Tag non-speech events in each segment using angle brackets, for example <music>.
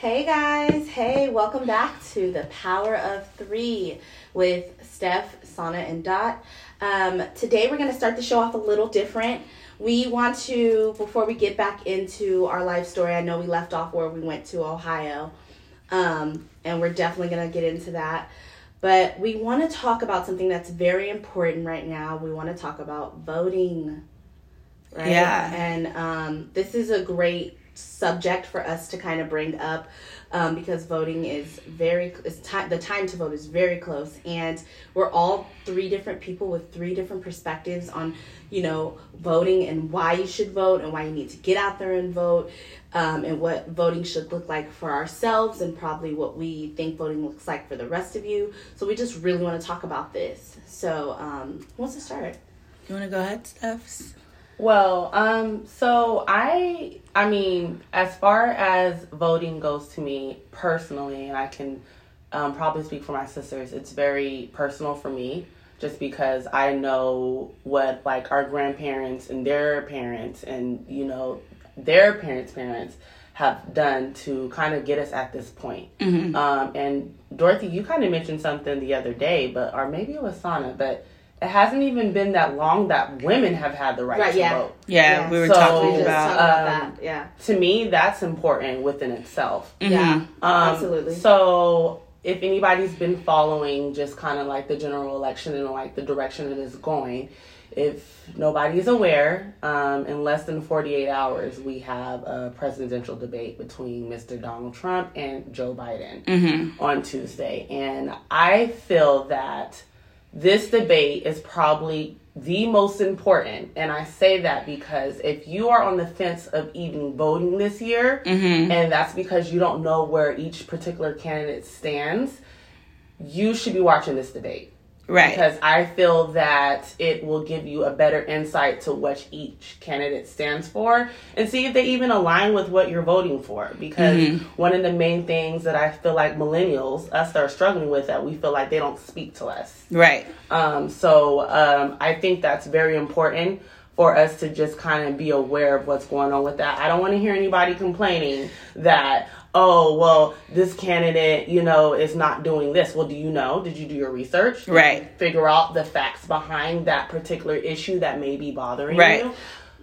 Hey guys, hey, welcome back to the Power of Three with Steph, Sana, and Dot. Um, today we're going to start the show off a little different. We want to, before we get back into our life story, I know we left off where we went to Ohio, um, and we're definitely going to get into that. But we want to talk about something that's very important right now. We want to talk about voting. Right? Yeah. And um, this is a great subject for us to kind of bring up um, because voting is very it's time the time to vote is very close and we're all three different people with three different perspectives on you know voting and why you should vote and why you need to get out there and vote um, and what voting should look like for ourselves and probably what we think voting looks like for the rest of you. So we just really want to talk about this. So um, who wants to start? You want to go ahead, Steph? Well, um, so I, I mean, as far as voting goes to me personally, and I can um, probably speak for my sisters, it's very personal for me just because I know what like our grandparents and their parents and you know their parents' parents have done to kind of get us at this point. Mm-hmm. Um, and Dorothy, you kind of mentioned something the other day, but or maybe it was Sana, but it hasn't even been that long that women have had the right, Right, to yeah. vote. Yeah, Yeah. we were So- talking we about. talked about um, that yeah To me, that's important within itself. yeah Mhm. Um, Absolutely. So, if anybody's been following just kind of like the general election and like the direction it is going, if nobody's aware, um, in less than 48 hours, we have a presidential debate between Mr. Donald Trump and Joe Biden Mhm. on Tuesday. And I feel that this debate is probably the most important. And I say that because if you are on the fence of even voting this year, Mhm. and that's because you don't know where each particular candidate stands, you should be watching this debate Right. because I feel that it will give you a better insight to what each candidate stands for and see if they even align with what you're voting for. Because Mhm. one of the main things that I feel like millennials, us that are struggling with that, we feel like they don't speak to us. Right. Um, so um, I think that's very important for us to just kind of be aware of what's going on with that. I don't want to hear anybody complaining that, oh, well, this candidate, you know, is not doing this. Well, do you know? Did you do your research? Did Right. you Figure out the facts behind that particular issue that may be bothering Right. you.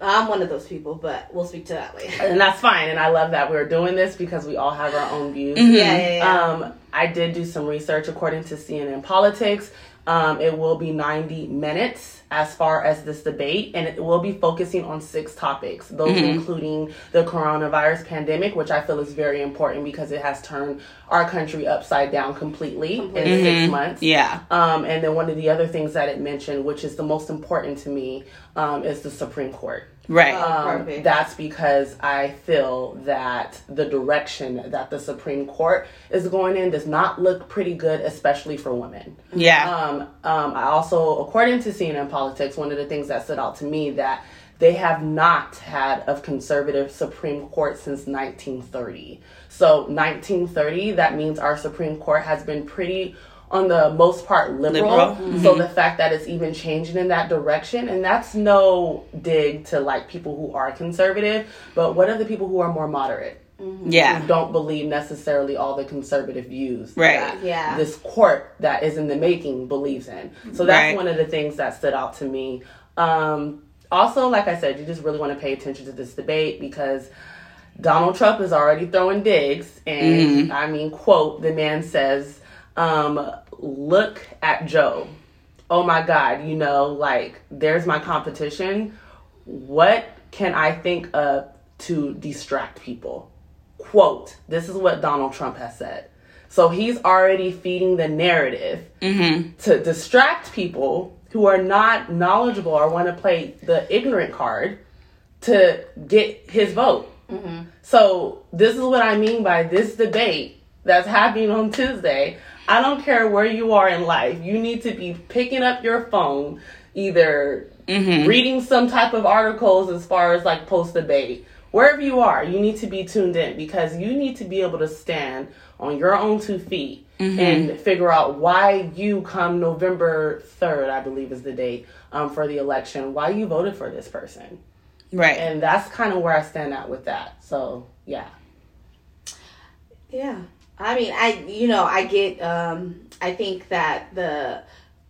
I'm one of those people, but we'll speak to that later. And that's fine. And I love that we're doing this because we all have our own views. Mhm. Yeah, yeah, yeah. Um, I did do some research according to CNN Politics. Um, it will be 90 minutes as far as this debate, and it will be focusing on six topics, those Mhm. including the coronavirus pandemic, which I feel is very important because it has turned our country upside down completely, Completely. in six Mhm. months. Yeah. Um, and then one of the other things that it mentioned, which is the most important to me, um, is the Supreme Court. Right. Um, Perfect. that's because I feel that the direction that the Supreme Court is going in does not look pretty good, especially for women. yeah. Um, um, I also, according to CNN Politics, one of the things that stood out to me that they have not had a conservative Supreme Court since 1930. So 1930, that means our Supreme Court has been pretty, on the most part, liberal. Liberal. So the fact that it's even changing in that direction, and that's no dig to like people who are conservative, but what are the people who are more moderate? yeah. Who don't believe necessarily all the conservative views Right. that Yeah. this court that is in the making believes in. So that's Right. one of the things that stood out to me. Um, also, like I said, you just really want to pay attention to this debate because Donald Trump is already throwing digs, and I mean, quote, the man says, um, "Look at Joe. Oh my God, you know, like there's my competition. What can I think of to distract people?" Quote, this is what Donald Trump has said. So he's already feeding the narrative Mm-hmm. to distract people who are not knowledgeable or want to play the ignorant card to get his vote. Mm-hmm. So this is what I mean by this debate that's happening on Tuesday. I don't care where you are in life. You need to be picking up your phone, either mm-hmm. reading some type of articles as far as like post debate. Wherever you are, you need to be tuned in because you need to be able to stand on your own two feet and figure out why you come November 3rd, I believe is the date um, for the election, why you voted for this person. Right. And that's kind of where I stand at with that. So, yeah. Yeah. I mean, I you know, I get um I think that the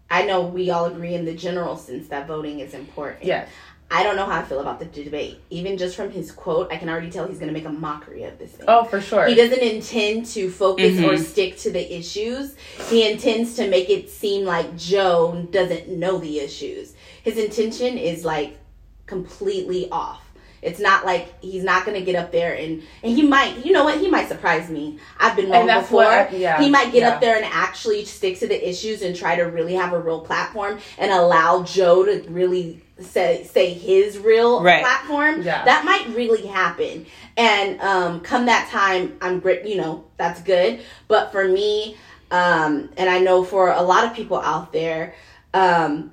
I know we all agree in the general sense that voting is important. Yes. I don't know how I feel about the debate. Even just from his quote, I can already tell he's going to make a mockery of this thing. Oh, for sure. He doesn't intend to focus or Mhm. stick to the issues. He intends to make it seem like Joe doesn't know the issues. His intention is like completely off. It's not like he's not going to get up there and and he might, you know what? He might surprise me. I've been wrong before. I- yeah, he might get yeah. up there and actually stick to the issues and try to really have a real platform and allow Joe to really say say his real Right. platform. Yeah. That might really happen. And um, come that time, I'm great. You know, that's good. But for me, um, and I know for a lot of people out there, um,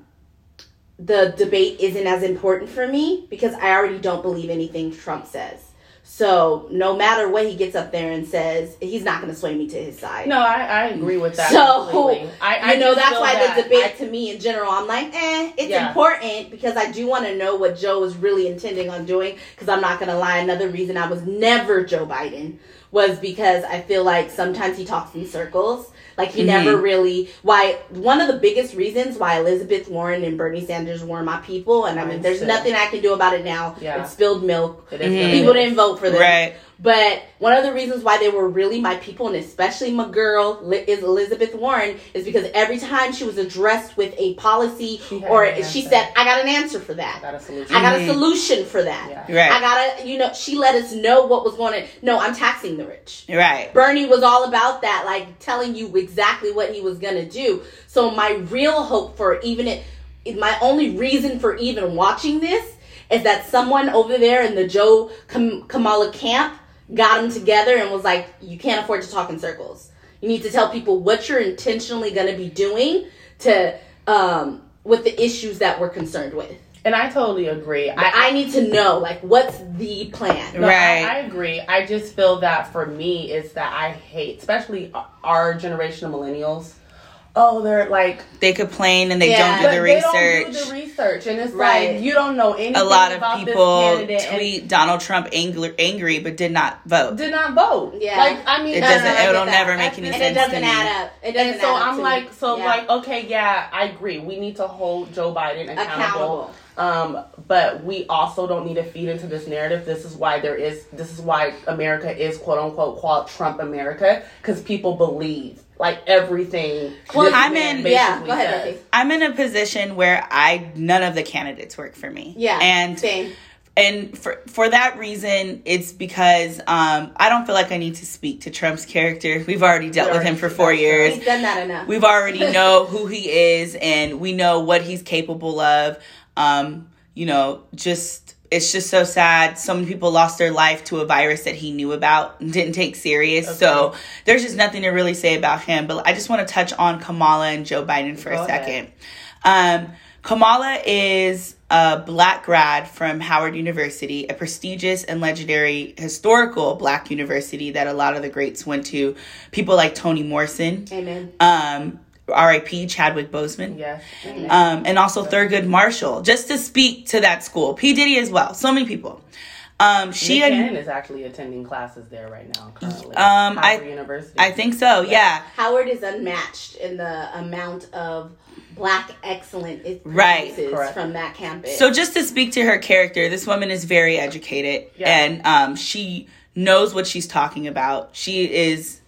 the debate isn't as important for me because I already don't believe anything Trump says. So no matter what he gets up there and says, he's not going to sway me to his side. no, I, I agree with that. So, completely. I, I you know that's why that the debate I- to me in general i'm like eh it's Yeah. important because i do want to know what joe is really intending on doing because i'm not gonna lie another reason i was never joe biden was because i feel like sometimes he talks in circles like he Mhm. never really why one of the biggest reasons why elizabeth warren and bernie sanders were my people and i mean there's nothing i can do about it now Yeah. it's spilled milk It is Mhm. people didn't vote for them Right. But one of the reasons why they were really my people, and especially my girl, is Elizabeth Warren, is because every time she was addressed with a policy She or an she said, I got an answer for I that. got a solution. I got a Mhm. solution for that. Yeah. Right. I got a you know, she let us know what was going to, no, I'm taxing the rich. Right. Bernie was all about that, like telling you exactly what he was gonna do. So my real hope for even it, my only reason for even watching this is that someone over there in the Joe Kamala camp got them together and was like, "You can't afford to talk in circles. You need to tell people what you're intentionally gonna be doing to um, with the issues that we're concerned with." And I totally agree. I, I need to know like what's the plan. No, Right. I, I agree. I just feel that for me is that I hate, especially our generation of millennials. Oh, they're like They complain and they Yeah. don't but do the research. they don't do the research, and it's Right. like you don't know anything. a lot of about people this and tweet Donald Trump angry, angry but did not vote. did not vote. Yeah. like I mean, It doesn't. no, I it'll that. never make any and sense it doesn't to me. add up. It doesn't And so add up I'm to like, me. so Yeah. like, okay, yeah, I agree. We need to hold Joe Biden accountable. accountable. Um, but we also don't need to feed into this narrative. This is why there is. This is why America is quote unquote called Trump America because people believe like everything. Well, I'm in- Yeah, go ahead. I'm in a position where I none of the candidates work for me. Yeah, and same. and for for that reason, it's because um, I don't feel like I need to speak to Trump's character. We've already dealt We with him for four years. He's done that enough. We've already <laughs> know who he is, and we know what he's capable of. Um, you know, just it's just so sad. So many people lost their life to a virus that he knew about and didn't take serious. So there's just nothing to really say about him. But I just want to touch on Kamala and Joe Biden for Go a second. Um, Kamala is a black grad from Howard University, a prestigious and legendary historical black university that a lot of the greats went to. People like Toni Morrison, Amen. um, R.I.P. Chadwick Boseman, Yes. um, and also Thurgood Marshall, just to speak to that school. P Diddy as well. So many people. Um, she Nick Cannon is actually attending classes there right now. Currently, Um, I- University. I think so. Yeah. Howard is unmatched in the amount of black excellent it Right. Correct. from that campus. So just to speak to her character, this woman is very educated Yeah. and um, she knows what she's talking about. She is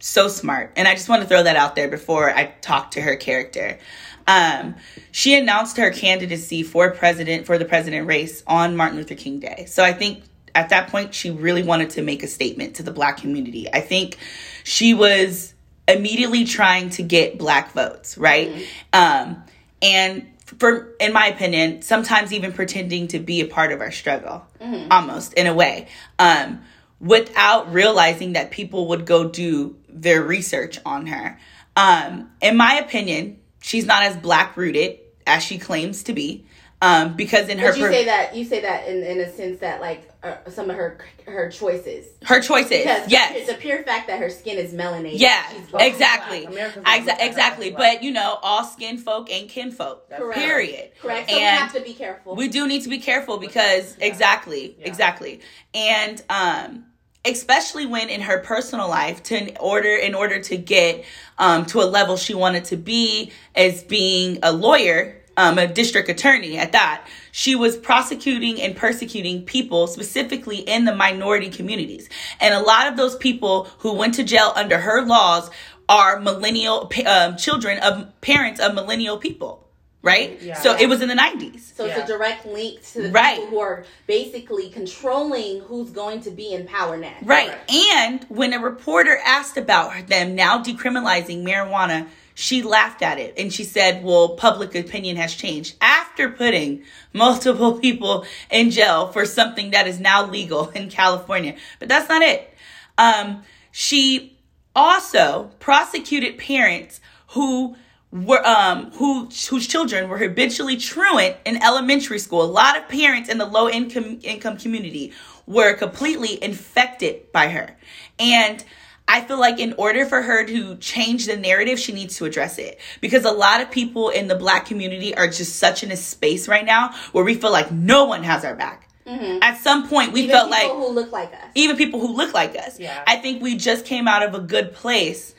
so smart, and I just want to throw that out there before I talk to her character. Um, she announced her candidacy for president for the president race on Martin Luther King Day. So I think at that point she really wanted to make a statement to the black community. I think she was immediately trying to get black votes, right? Um, and for in my opinion, sometimes even pretending to be a part of our struggle, almost in a way, um, without realizing that people would go do their research on her. Um, in my opinion, she's not as black rooted as she claims to be, um, because in her but you per- say that you say that in, in a sense that like uh, some of her her choices. her choices, Because yes, the pure fact that her skin is melanated. Yeah, she's black. exactly. Black. Exa- exactly. Black. But you know, all skin folk ain't kin folk. Correct. Period. Correct. So we And have to be careful. we do need to be careful because exactly, Yeah. exactly. And um especially when in her personal life to in order in order to get um, to a level she wanted to be as being a lawyer um, a district attorney at that she was prosecuting and persecuting people specifically in the minority communities. And a lot of those people who went to jail under her laws are millennial um, children of parents of millennial people right Yeah. so it was in the 90s So it's a direct link to the Right. people who are basically controlling who's going to be in power next. Right. And when a reporter asked about them now decriminalizing marijuana, she laughed at it and she said, Well, public opinion has changed after putting multiple <laughs> people in jail for something that is now legal <laughs> in California. But that's not it. Um, she also prosecuted parents who were um who whose children were habitually truant in elementary school. A lot of parents in the low income income community were completely infected by her. And I feel like in order for her to change the narrative, she needs to address it. Because a lot of people in the black community are just such in a space right now where we feel like no one has our back. At some point, we Even felt people like who look like us. even people who look like us. Yeah. I think we just came out of a good place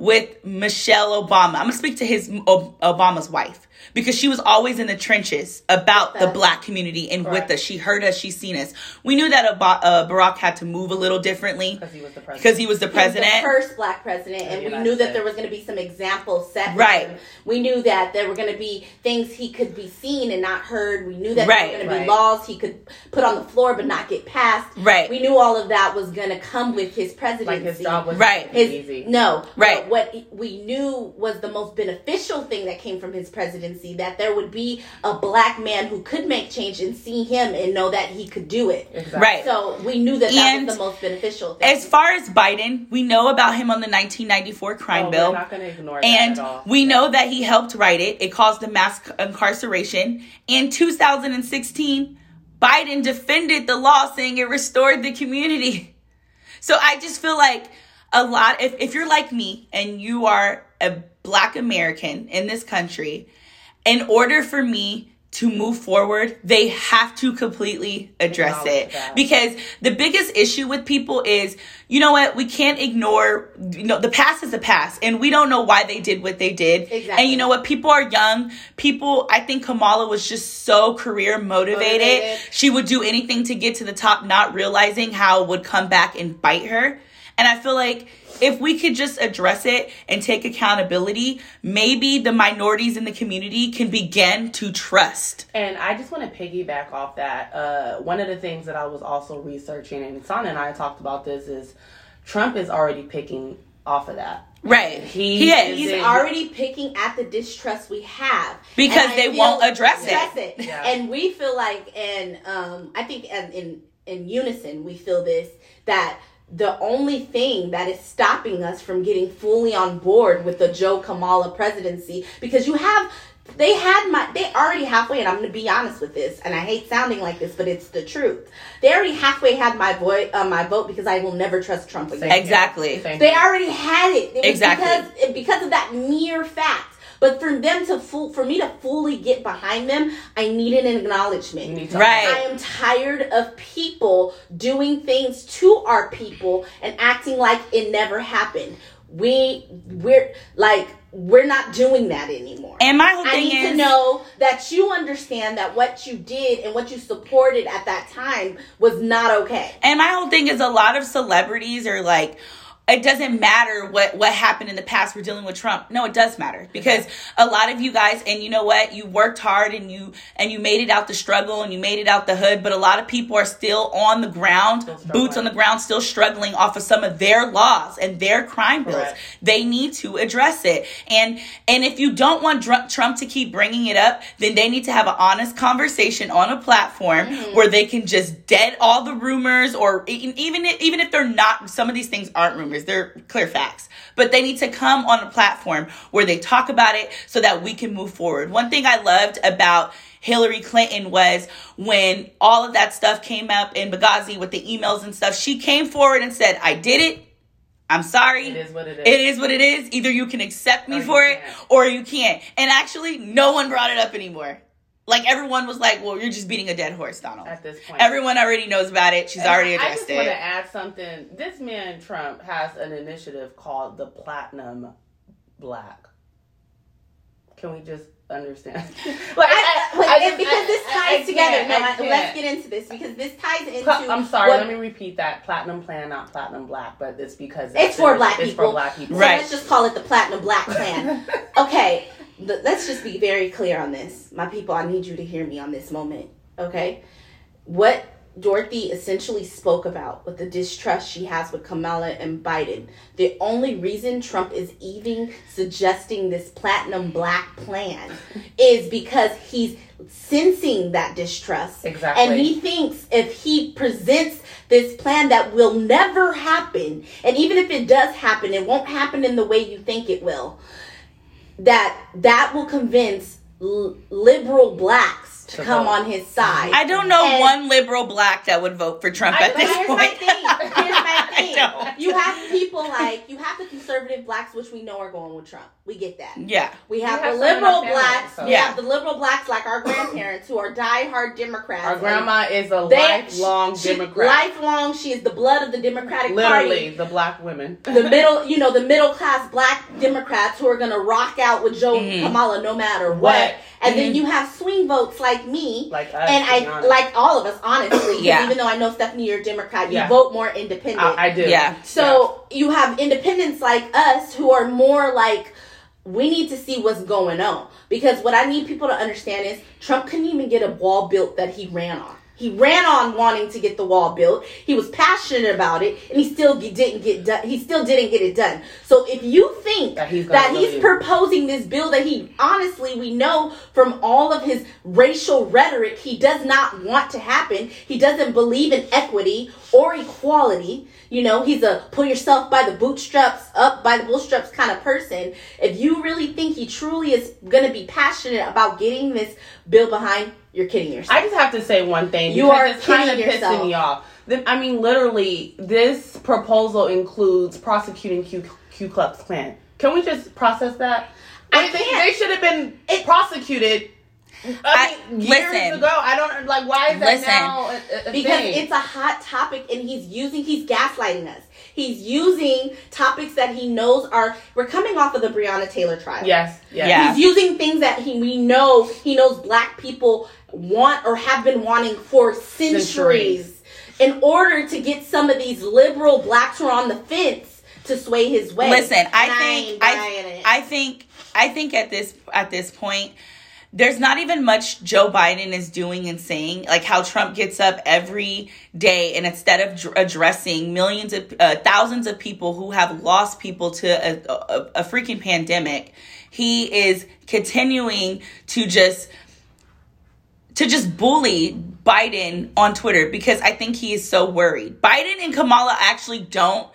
with Michelle Obama. I'm gonna speak to his Obama's wife because she was always in the trenches about the black community and with us. She heard us. she seen us. We knew that Ob- uh, Barack had to move a little differently Because he was the president. because he was the He was president. the first black president, and we knew that States. there was going to be some examples set. Right. We knew that there were going to be things he could be seen and not heard. We knew that Right. there were going to Right. be laws he could put on the floor but not get passed. Right. We knew all of that was going to come with his presidency. like his job was Right. His, easy. No, Right. But what we knew was the most beneficial thing that came from his presidency that there would be a black man who could make change and see him and know that he could do it. Exactly. Right. So we knew that that And was the most beneficial thing. As far as Biden, we know about him on the 1994 crime Oh, bill. We're not going to ignore And that at all. we know that he helped write it. It caused a mass incarceration. In 2016, Biden defended the law saying it restored the community. So I just feel like a lot, if, if you're like me and you are a black American in this country, in order for me to move forward, they have to completely address it. that. Because the biggest issue with people is, you know what, we can't ignore, you know, the past is the past, and we don't know why they did what they did. Exactly. And you know what, people are young. People, I think Kamala was just so career motivated. Motivated. She would do anything to get to the top, not realizing how it would come back and bite her. And I feel like if we could just address it and take accountability, maybe the minorities in the community can begin to trust. And I just want to piggyback off that. Uh, one of the things that I was also researching, and Sana and I talked about this, is Trump is already picking off of that. Right. He He is. is He's it- already picking at the distrust we have Because they won't address it. address it. Yeah. And we feel like, and um, I think in, in in unison, we feel this that the only thing that is stopping us from getting fully on board with the Joe Kamala presidency, because you have. They had my. They already halfway, and I'm going to be honest with this, and I hate sounding like this, but it's the truth. They already halfway had my vote, uh, my vote, because I will never trust Trump again. Exactly. They already had it. it Exactly. Because, because of that mere fact. But for them to full, for me to fully get behind them, I need an acknowledgement. Need Right. I am tired of people doing things to our people and acting like it never happened. We we're like we're not doing that anymore. And my whole thing I need is to know that you understand that what you did and what you supported at that time was not okay. And my whole thing is a lot of celebrities are like, it doesn't matter what what happened in the past. We're dealing with Trump. No, it does matter because a lot of you guys, and you know what, you worked hard and you and you made it out the struggle and you made it out the hood. But a lot of people are still on the ground, boots on the ground, still struggling off of some of their laws and their crime bills. Correct. They need to address it. And and if you don't want Trump to keep bringing it up, then they need to have an honest conversation on a platform mm-hmm. where they can just dead all the rumors, or even even if they're not, some of these things aren't rumors; they're clear facts. But they need to come on a platform where they talk about it so that we can move forward. One thing I loved about Hillary Clinton was when all of that stuff came up in Benghazi with the emails and stuff. She came forward and said, "I did it." I'm sorry. It is what it is. It is what it is. Either you can accept me Or for it or you can't. And actually, no one brought it up anymore. Like everyone was like, "Well, you're just beating a dead horse, Donald." At this point, Everyone already knows about it. She's And already it. I addressed just want to add something. This man Trump has an initiative called the Platinum Black. Can we just understand? <laughs> like, I, wait, I and just- because I- this I- I ties together. can't, No, I I- let's get into this because this ties into. Pla- I'm sorry. what- let me repeat that. Platinum plan, not platinum black, but it's because It's for black It's people. for black people. So let's just call it the Platinum Black Plan. <laughs> okay, th- let's just be very clear on this. My people, I need you to hear me on this moment. Okay? What Dorothy essentially spoke about with the distrust she has with Kamala and Biden, the only reason Trump is even suggesting this Platinum Black Plan <laughs> is because he's sensing that distrust. Exactly. And he thinks if he presents this plan that will never happen, and even if it does happen, it won't happen in the way you think it will, that that will convince l- liberal blacks to, To come vote. on his side. I don't know And- one liberal black that would vote for Trump I- at but this here's point. <laughs> my thing. I thing. don't. You have people like you have the conservative blacks, which we know are going with Trump. We get that. Yeah. We have, have the some liberal blacks. so- We Yeah. have the liberal blacks, like our grandparents, who are diehard Democrats. Our grandma is a they- lifelong she- Democrat. Lifelong, she is the blood of the Democratic Literally, Party. the black women. The middle, you know, the middle class black Democrats who are gonna rock out with Joe Mhm. Kamala no matter what. What? And then Mhm. you have swing votes like me. like us. and I honest. like all of us, honestly. Yeah. Even though I know Stephanie, you're a Democrat, you Yeah. vote more independent. I, I do. Yeah. So you have independents like us who are more like, we need to see what's going on. Because what I need people to understand is Trump couldn't even get a wall built that he ran on. He ran on wanting to get the wall built. He was passionate about it, and he still didn't get done. He still didn't get it done. So if you think That he's that he's proposing this bill that he honestly we know from all of his racial rhetoric he does not want to happen he doesn't believe in equity or equality you know he's a pull yourself by the bootstraps up by the bootstraps kind of person if you really think he truly is going to be passionate about getting this bill behind you're kidding yourself I just have to say one thing. You are it's kind of kidding pissing yourself. me off. I mean, literally, this proposal includes prosecuting Ku, Ku Klux Klan. Can we just process that? I think they should have been It- prosecuted. I, I- years listen. ago. I don't like. Why is that Listen. now a, a- a because thing? it's a hot topic and he's using he's gaslighting us he's using topics that he knows are we're coming off of the breonna taylor trial yes, yes. Yeah. He's using things that he we know he knows black people want or have been wanting for centuries, Centuries. in order to get some of these liberal blacks who are on the fence to sway his way. Listen, I ain't think buying I. I think I think at this at this point there's not even much Joe Biden is doing and saying like how Trump gets up every day and instead of dr- addressing millions of uh, thousands of people who have lost people to a, a, a freaking pandemic he is continuing to just to just bully Biden on Twitter because I think he is so worried. Biden and Kamala actually don't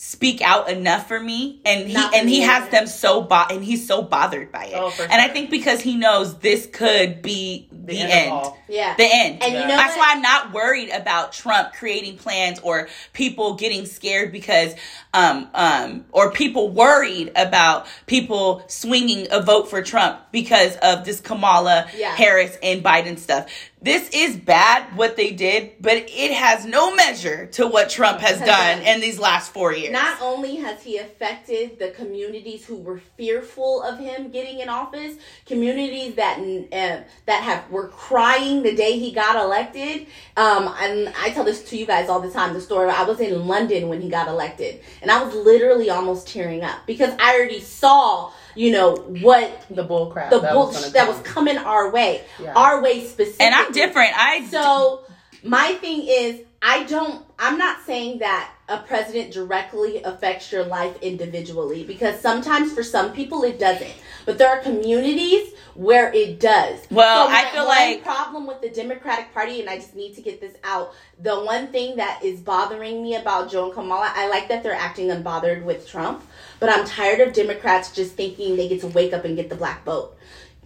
speak out enough for me and he Not for and he has either. them so bo- and he's so bothered by it. Oh, for and I think because he knows this could be the, The end end. yeah. The end. And you know That's what? why I'm not worried about Trump creating plans or people getting scared because, um, um, or people worried about people swinging a vote for Trump because of this Kamala Yeah. Harris and Biden stuff. This is bad what they did, but it has no measure to what Trump has, done. in these last four years. Not only has he affected the communities who were fearful of him getting in office, communities that uh, that have were crying the day he got elected. Um, and I tell this to you guys all the time. The story I was in London when he got elected, and I was literally almost tearing up because I already saw, you know, what the bull crap. the that bull was gonna that was coming our way, Yeah. our way specifically. and I'm different. I So my thing is, I don't. I'm not saying that a president directly affects your life individually because sometimes for some people it doesn't. But there are communities where it does. Well, So I feel one like- problem with the Democratic Party, and I just need to get this out. The one thing that is bothering me about Joe and Kamala, I like that they're acting unbothered with Trump, but I'm tired of Democrats just thinking they get to wake up and get the black vote.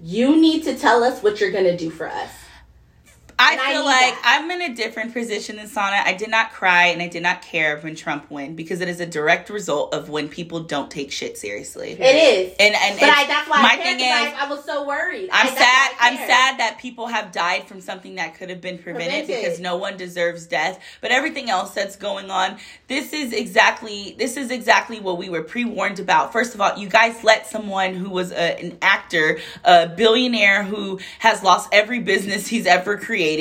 You need to tell us what you're gonna do for us. I And feel need like that. I'm in a different position than Sana. I did not cry and I did not care when Trump won because it is a direct result of when people don't take shit seriously. It is. And and but I, that's why my I cared thing 'cause is, I, I was so worried. I'm I, sad. I I'm sad that people have died from something that could have been prevented, Prevented. because no one deserves death. But everything else that's going on, this is exactly this is exactly what we were pre-warned about. First of all, you guys let someone who was a, an actor, a billionaire who has lost every business he's ever created,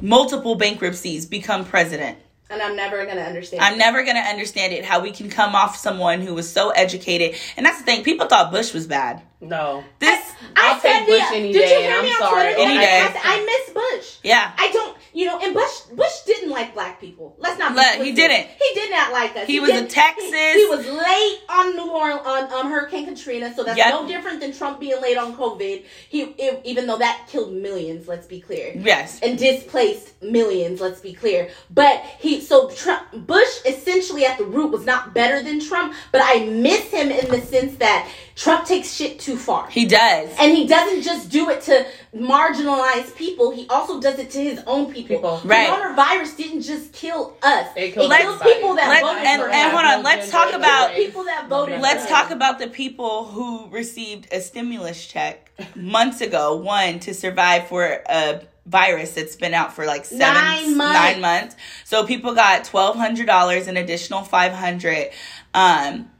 multiple bankruptcies, become president. And I'm never gonna understand. I'm it. never gonna understand it. How we can come off someone who was so educated, and that's the thing. People thought Bush was bad. No. This, I I'll said take Bush the- any did day, you hear me I'm on sorry. Twitter? Any day. I, I miss Bush. yeah, I don't, you know, and Bush Bush didn't like black people. Let's not. be he didn't. He did not like us. He was in Texas. He, he was late on New Orleans on um, Hurricane Katrina, so that's Yep. no different than Trump being late on COVID. He, it, even though that killed millions. Let's be clear. yes. and displaced millions. Let's be clear. But he, so Trump, Bush essentially at the root was not better than Trump, but I miss him in the sense that Trump takes shit too far. He does. and he doesn't just do it to marginalize people. He also does it to his own people. People. Right. Coronavirus didn't just kill us. It It killed killed everybody. people that Let- voted and- for and him. hold on, let's talk about- people that voted. Let's for talk about the people who received a stimulus check months ago. One to survive for a virus that's been out for like seven, Nine months. nine months. So people got twelve hundred dollars, an additional five hundred, um,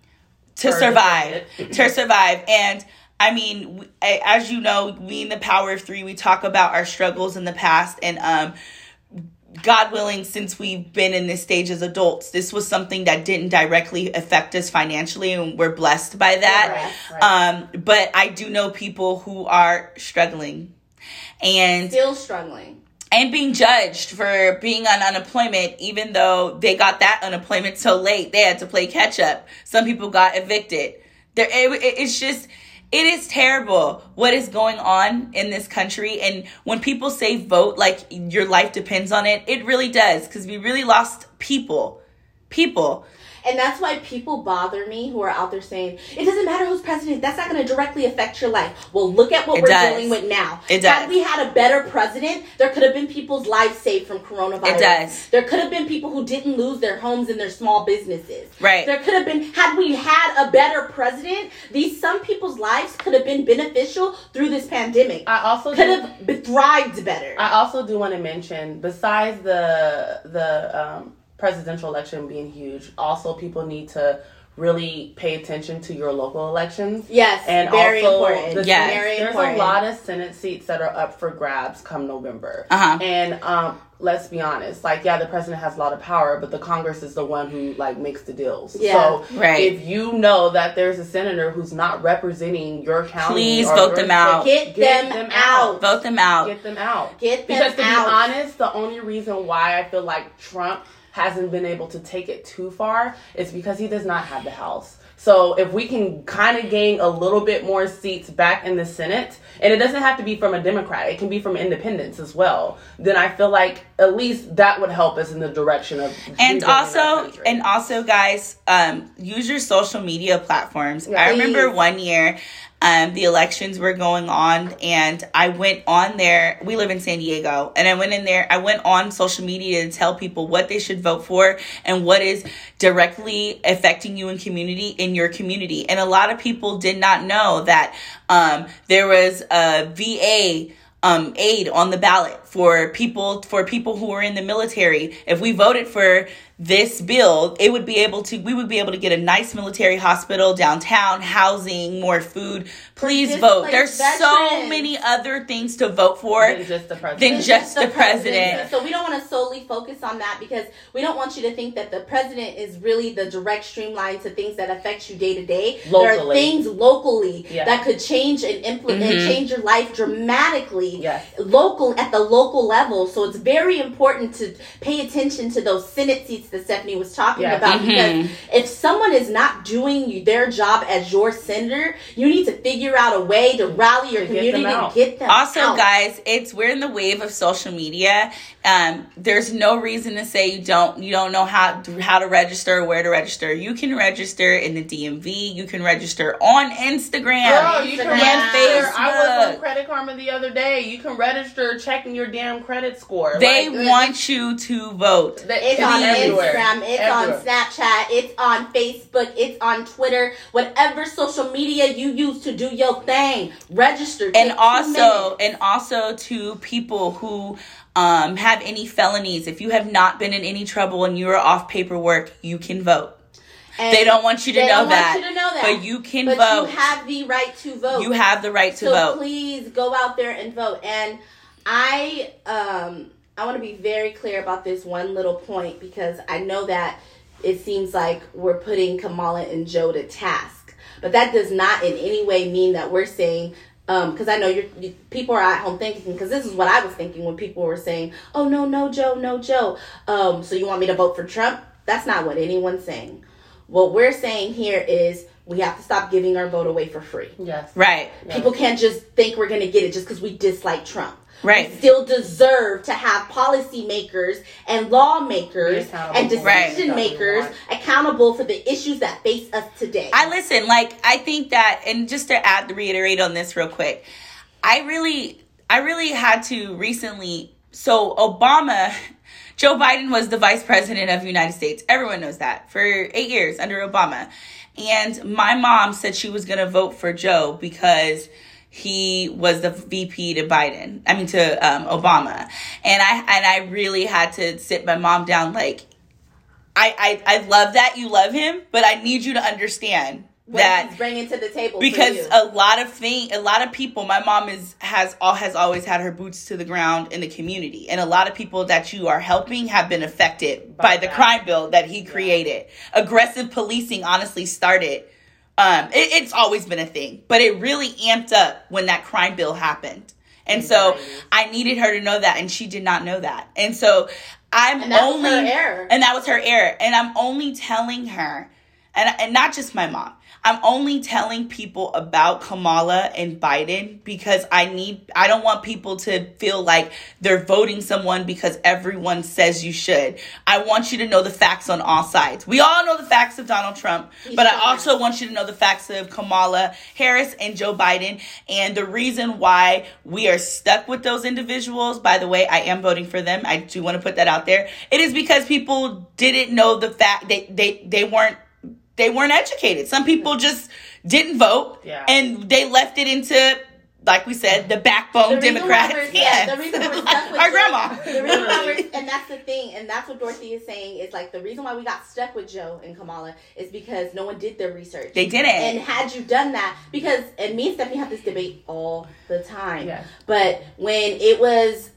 to survive. to survive, and. I mean, as you know, we in the Power of Three, we talk about our struggles in the past, and um, God willing, since we've been in this stage as adults, this was something that didn't directly affect us financially, and we're blessed by that. Right, right. Um, but I do know people who are struggling and Still struggling. And being judged for being on unemployment, even though they got that unemployment so late, they had to play catch up. Some people got evicted. There, it, it- it's just. It is terrible what is going on in this country. And when people say vote like your life depends on it, it really does because we really lost people. People. And that's why people bother me who are out there saying, it doesn't matter who's president, that's not going to directly affect your life. Well, look at what It we're does. dealing with now. It does. Had we had a better president, there could have been people's lives saved from coronavirus. It does. There could have been people who didn't lose their homes and their small businesses. Right. There could have been, had we had a better president, these some people's lives could have been beneficial through this pandemic. I also could do- have thrived better. I also do want to mention, besides the the um, presidential election being huge, also people need to really pay attention to your local elections. yes, And very also, important. the Yes. Very there's important. a lot of Senate seats that are up for grabs come November. Uh-huh. And um, let's be honest, like yeah, the president has a lot of power, but the Congress is the one who like makes the deals. Yeah. So Right. if you know that there's a senator who's not representing your county, Please vote them out. Get, Get them, them out. out. Vote them out. Get them out. Get them Because to out. be honest, the only reason why I feel like Trump hasn't been able to take it too far is because he does not have the House. So if we can kind of gain a little bit more seats back in the Senate, and it doesn't have to be from a Democrat, it can be from independents as well, then I feel like at least that would help us in the direction of and also and also guys um use your social media platforms Yeah. i remember one year um the elections were going on and i went on there we live in san diego and i went in there i went on social media to tell people what they should vote for and what is directly affecting you in community in your community and a lot of people did not know that um there was a va um, aid on the ballot for people for people who are in the military. If we voted for this bill, it would be able to we would be able to get a nice military hospital downtown, housing, more food. Please vote. There's displaced so many other things to vote for. than just the president. Than just the president. So we don't want to solely focus on that because we don't want you to think that the president is really the direct streamline to things that affect you day to day. There are things locally Yeah. that could change and implement and Mhm. change your life dramatically. Yes. Local at the local level. So it's very important to pay attention to those Senate seats receipts that Stephanie was talking Yeah. about. Mhm. Because if someone is not doing their job as your senator, you need to figure out a way to rally your To get community them and out. get them also out. guys it's we're in the wave of social media um, there's no reason to say you don't you don't know how how to register or where to register you can register in the dmv you can register on instagram Girl, you can Instagram, register. I was on Credit Karma the other day. You can register checking your damn credit score. they Like, want you to vote they- It's on everywhere. Instagram, it's Everywhere. on Snapchat, it's on Facebook, it's on Twitter, whatever social media you use to do your thing. Register. and also and also to people who um, have any felonies if you have not been in any trouble and you are off paperwork you can vote And they don't want you to they know don't that, want you to know that. but you can but vote you have the right to vote. you have the right to so vote please go out there and vote. And I um I want to be very clear about this one little point because I know that it seems like we're putting Kamala and Joe to task, but that does not in any way mean that we're saying. Because I know you're, you, people are at home thinking. Because this is what I was thinking when people were saying, "Oh no, no Joe, no Joe." Um, so you want me to vote for Trump? That's not what anyone's saying. What we're saying here is we have to stop giving our vote away for free. Yes. right People can't just think we're going to get it just because we dislike Trump. Right. We still deserve to have policymakers and lawmakers and for Right. decision makers what accountable for the issues that face us today. I listen, like I think that and just to add reiterate on this real quick. I really I really had to recently so Obama <laughs> Joe Biden was the vice president of the United States. Everyone knows that for 8 years under Obama. And my mom said she was going to vote for Joe because he was the VP to Biden. I mean to um, Obama. And I and I really had to sit my mom down like I, I I love that you love him, but I need you to understand what that he's bringing to the table because a lot of thing a lot of people my mom is has all has always had her boots to the ground in the community and a lot of people that you are helping have been affected by, By the crime bill that he created aggressive policing honestly started um it, it's always been a thing but it really amped up when that crime bill happened. And so i needed her to know that and she did not know that. And so i'm And only and that was her error. And I'm only telling her, and, and not just my mom, I'm only telling people about Kamala and Biden because I need, I don't want people to feel like they're voting someone because everyone says you should. I want you to know the facts on all sides. We all know the facts of Donald Trump, but I also want you to know the facts of Kamala Harris and Joe Biden. And the reason why we are stuck with those individuals, by the way, I am voting for them. I do want to put that out there. It is because people didn't know the fact they they they weren't they weren't educated. Some people just didn't vote Yeah. and they left it into like we said, the backbone The Democrats. Yes. yeah, the reason we're stuck <laughs> with <laughs> Our Joe- grandma. The reason why we're, <laughs> and that's the thing, and that's what Dorothy is saying is like the reason why we got stuck with Joe and Kamala is because no one did their research. They didn't. And had you done that, because and me and Stephanie have this debate all the time. Yes. But when it was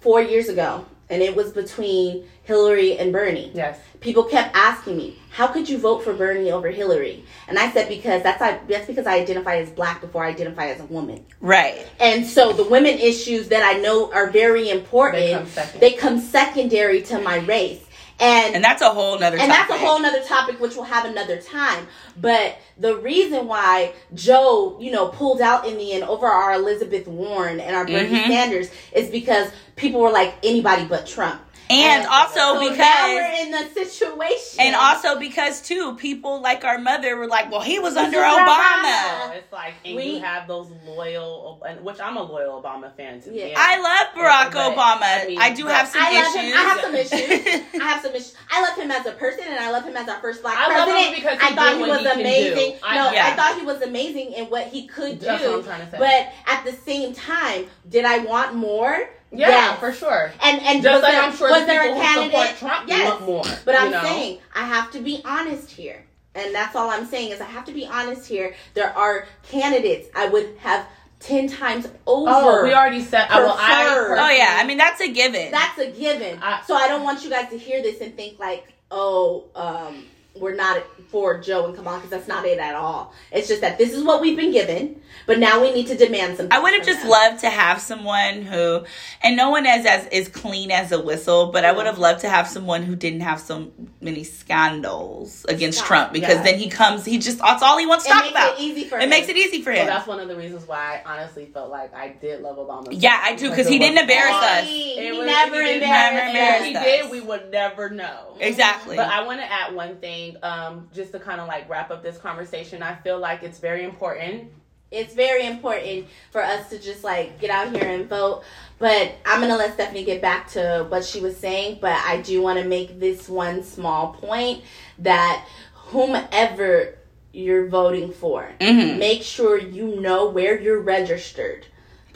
four years ago, and it was between Hillary and Bernie, Yes. people kept asking me, "How could you vote for Bernie over Hillary?" And I said, "Because that's I, that's because I identify as black before I identify as a woman." right. And so the women issues that I know are very important, They come second. they come secondary to my race. And And that's a whole nother and that's a whole nother topic which we'll have another time. But the reason why Joe, you know, pulled out in the end over our Elizabeth Warren and our Bernie Mhm. Sanders is because people were like anybody but Trump. And also so because now we're in the situation. And also because too, people like our mother were like, "Well, he was under <laughs> Obama." Obama. It's like, and We- you have those loyal, and which I'm a loyal Obama fan to. Yeah. I love Barack But, Obama. I mean, I do have some I love issues. him. I have some issues. <laughs> I have some issues. I love him as a person, and I love him as our first black I love him president. because I he thought did he what was he can amazing. do. I- no, Yeah. I thought he was amazing in what he could do. That's what I'm trying to say. But at the same time, did I want more? Yeah, Yes. for sure. And and Just was like there, I'm sure was the there people a candidate? Trump yes. want more. But I'm know? saying I have to be honest here, and that's all I'm saying is I have to be honest here. There are candidates I would have ten times over. Oh, we already said. I well, I oh yeah, I mean that's a given. That's a given. I- so I don't want you guys to hear this and think like, oh, um, we're not for Joe and Kamala because that's not it at all. It's just that this is what we've been given, but now we need to demand something. I would have just them. loved to have someone who, and no one as as is clean as a whistle, but I would have loved to have someone who didn't have so many scandals against Stop. Trump because Yeah. then he comes, he just that's all he wants to It talk makes about. it easy for It him. makes it easy for So him. that's one of the reasons why I honestly felt like I did love Obama. Yeah, I do because he didn't embarrass all- us. He, It he was- never he embarrassed never And us. if he did, we would never know. exactly. But I want to add one thing, um, just to kind of like wrap up this conversation. I feel like it's very important. it's very important for us to just like get out here and vote. But I'm gonna let Stephanie get back to what she was saying. But I do want to make this one small point that whomever you're voting for, Mhm. make sure you know where you're registered.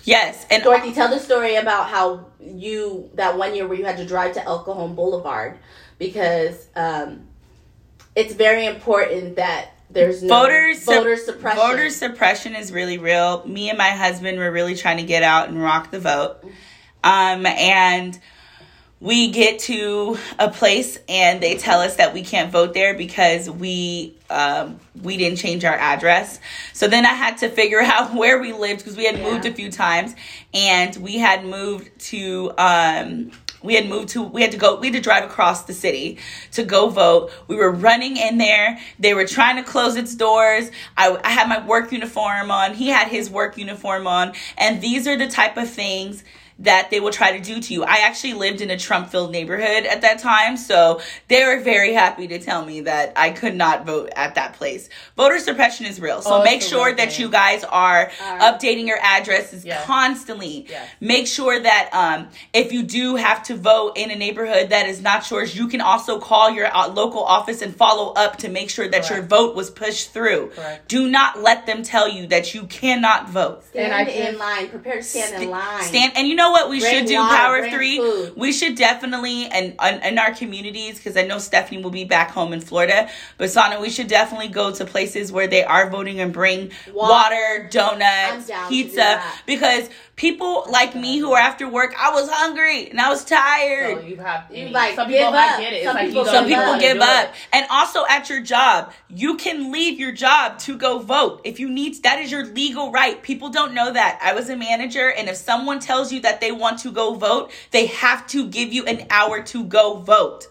yes, and Dorothy, tell the story about how you that one year where you had to drive to El Cajon Boulevard because um, it's very important that there's no voter voter suppression. Voter suppression is really real. Me and my husband were really trying to get out and rock the vote. Um, and we get to a place and they tell us that we can't vote there because we um, we didn't change our address. So then I had to figure <laughs> out where we lived because we had Yeah. moved a few times and we had moved to um, we had moved to we had to go we had to drive across the city to go vote. We were running in there. They were trying to close its doors. I, I had my work uniform on. He had his work uniform on. And these are the type of things that they will try to do to you. I actually lived in a Trump filled neighborhood at that time, so they were very happy to tell me that I could not vote at that place. Voter suppression is real, so Oh, make sure that thing. you guys are Are- updating your addresses Yes. constantly. Yes. Make sure that um, if you do have to vote in a neighborhood that is not yours, you can also call your uh, local office and follow up to make sure that your vote was pushed through. Correct. Do not let them tell you that you cannot vote. Stand And I in line. Prepare to stand in line. Stand and you know what we Bring should do water, power bring three food. we should definitely and and in our communities because I know Stephanie will be back home in Florida but Sana we should definitely go to places where they are voting and bring Water. water, donuts pizza do because people like me who are after work I was hungry and I was tired So you have You, like, some give people up. I get it. Some like people don't some give people up. give up it. and also at your job you can leave your job to go vote if you need that is your legal right people don't know that i was a manager and if someone tells you that they want to go vote they have to give you an hour to go vote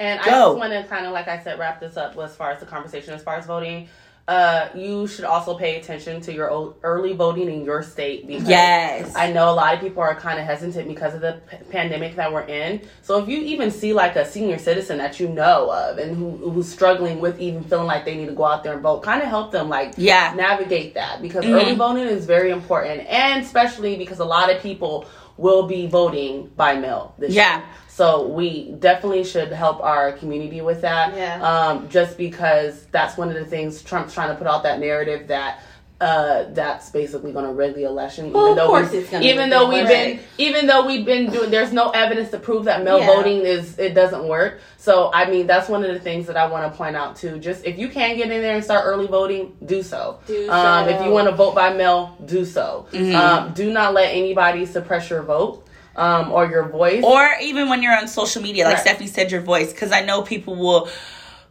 And I just want to kind of, like I said, wrap this up as far as the conversation, as far as voting. Uh, you should also pay attention to your early voting in your state because yes I know a lot of people are kind of hesitant because of the p- pandemic that we're in. So if you even see like a senior citizen that you know of and who, who's struggling with even feeling like they need to go out there and vote, kind of help them like Yeah. navigate that because Mhm. early voting is very important and especially because a lot of people will be voting by mail this Yeah. year. So we definitely should help our community with that. Yeah. Um, just because that's one of the things Trump's trying to put out that narrative that uh, that's basically going to rig the election. Well, of though course we- it's gonna even though we've election. been even though we've been doing there's no evidence to prove that mail Yeah. voting is it doesn't work. So I mean that's one of the things that I want to point out too. Just if you can get in there and start early voting, do so. Do um, so. If you want to vote by mail, do so. Mm-hmm. Um, do not let anybody suppress your vote um, or your voice. or even when you're on social media like Right. stephanie said your voice because i know people will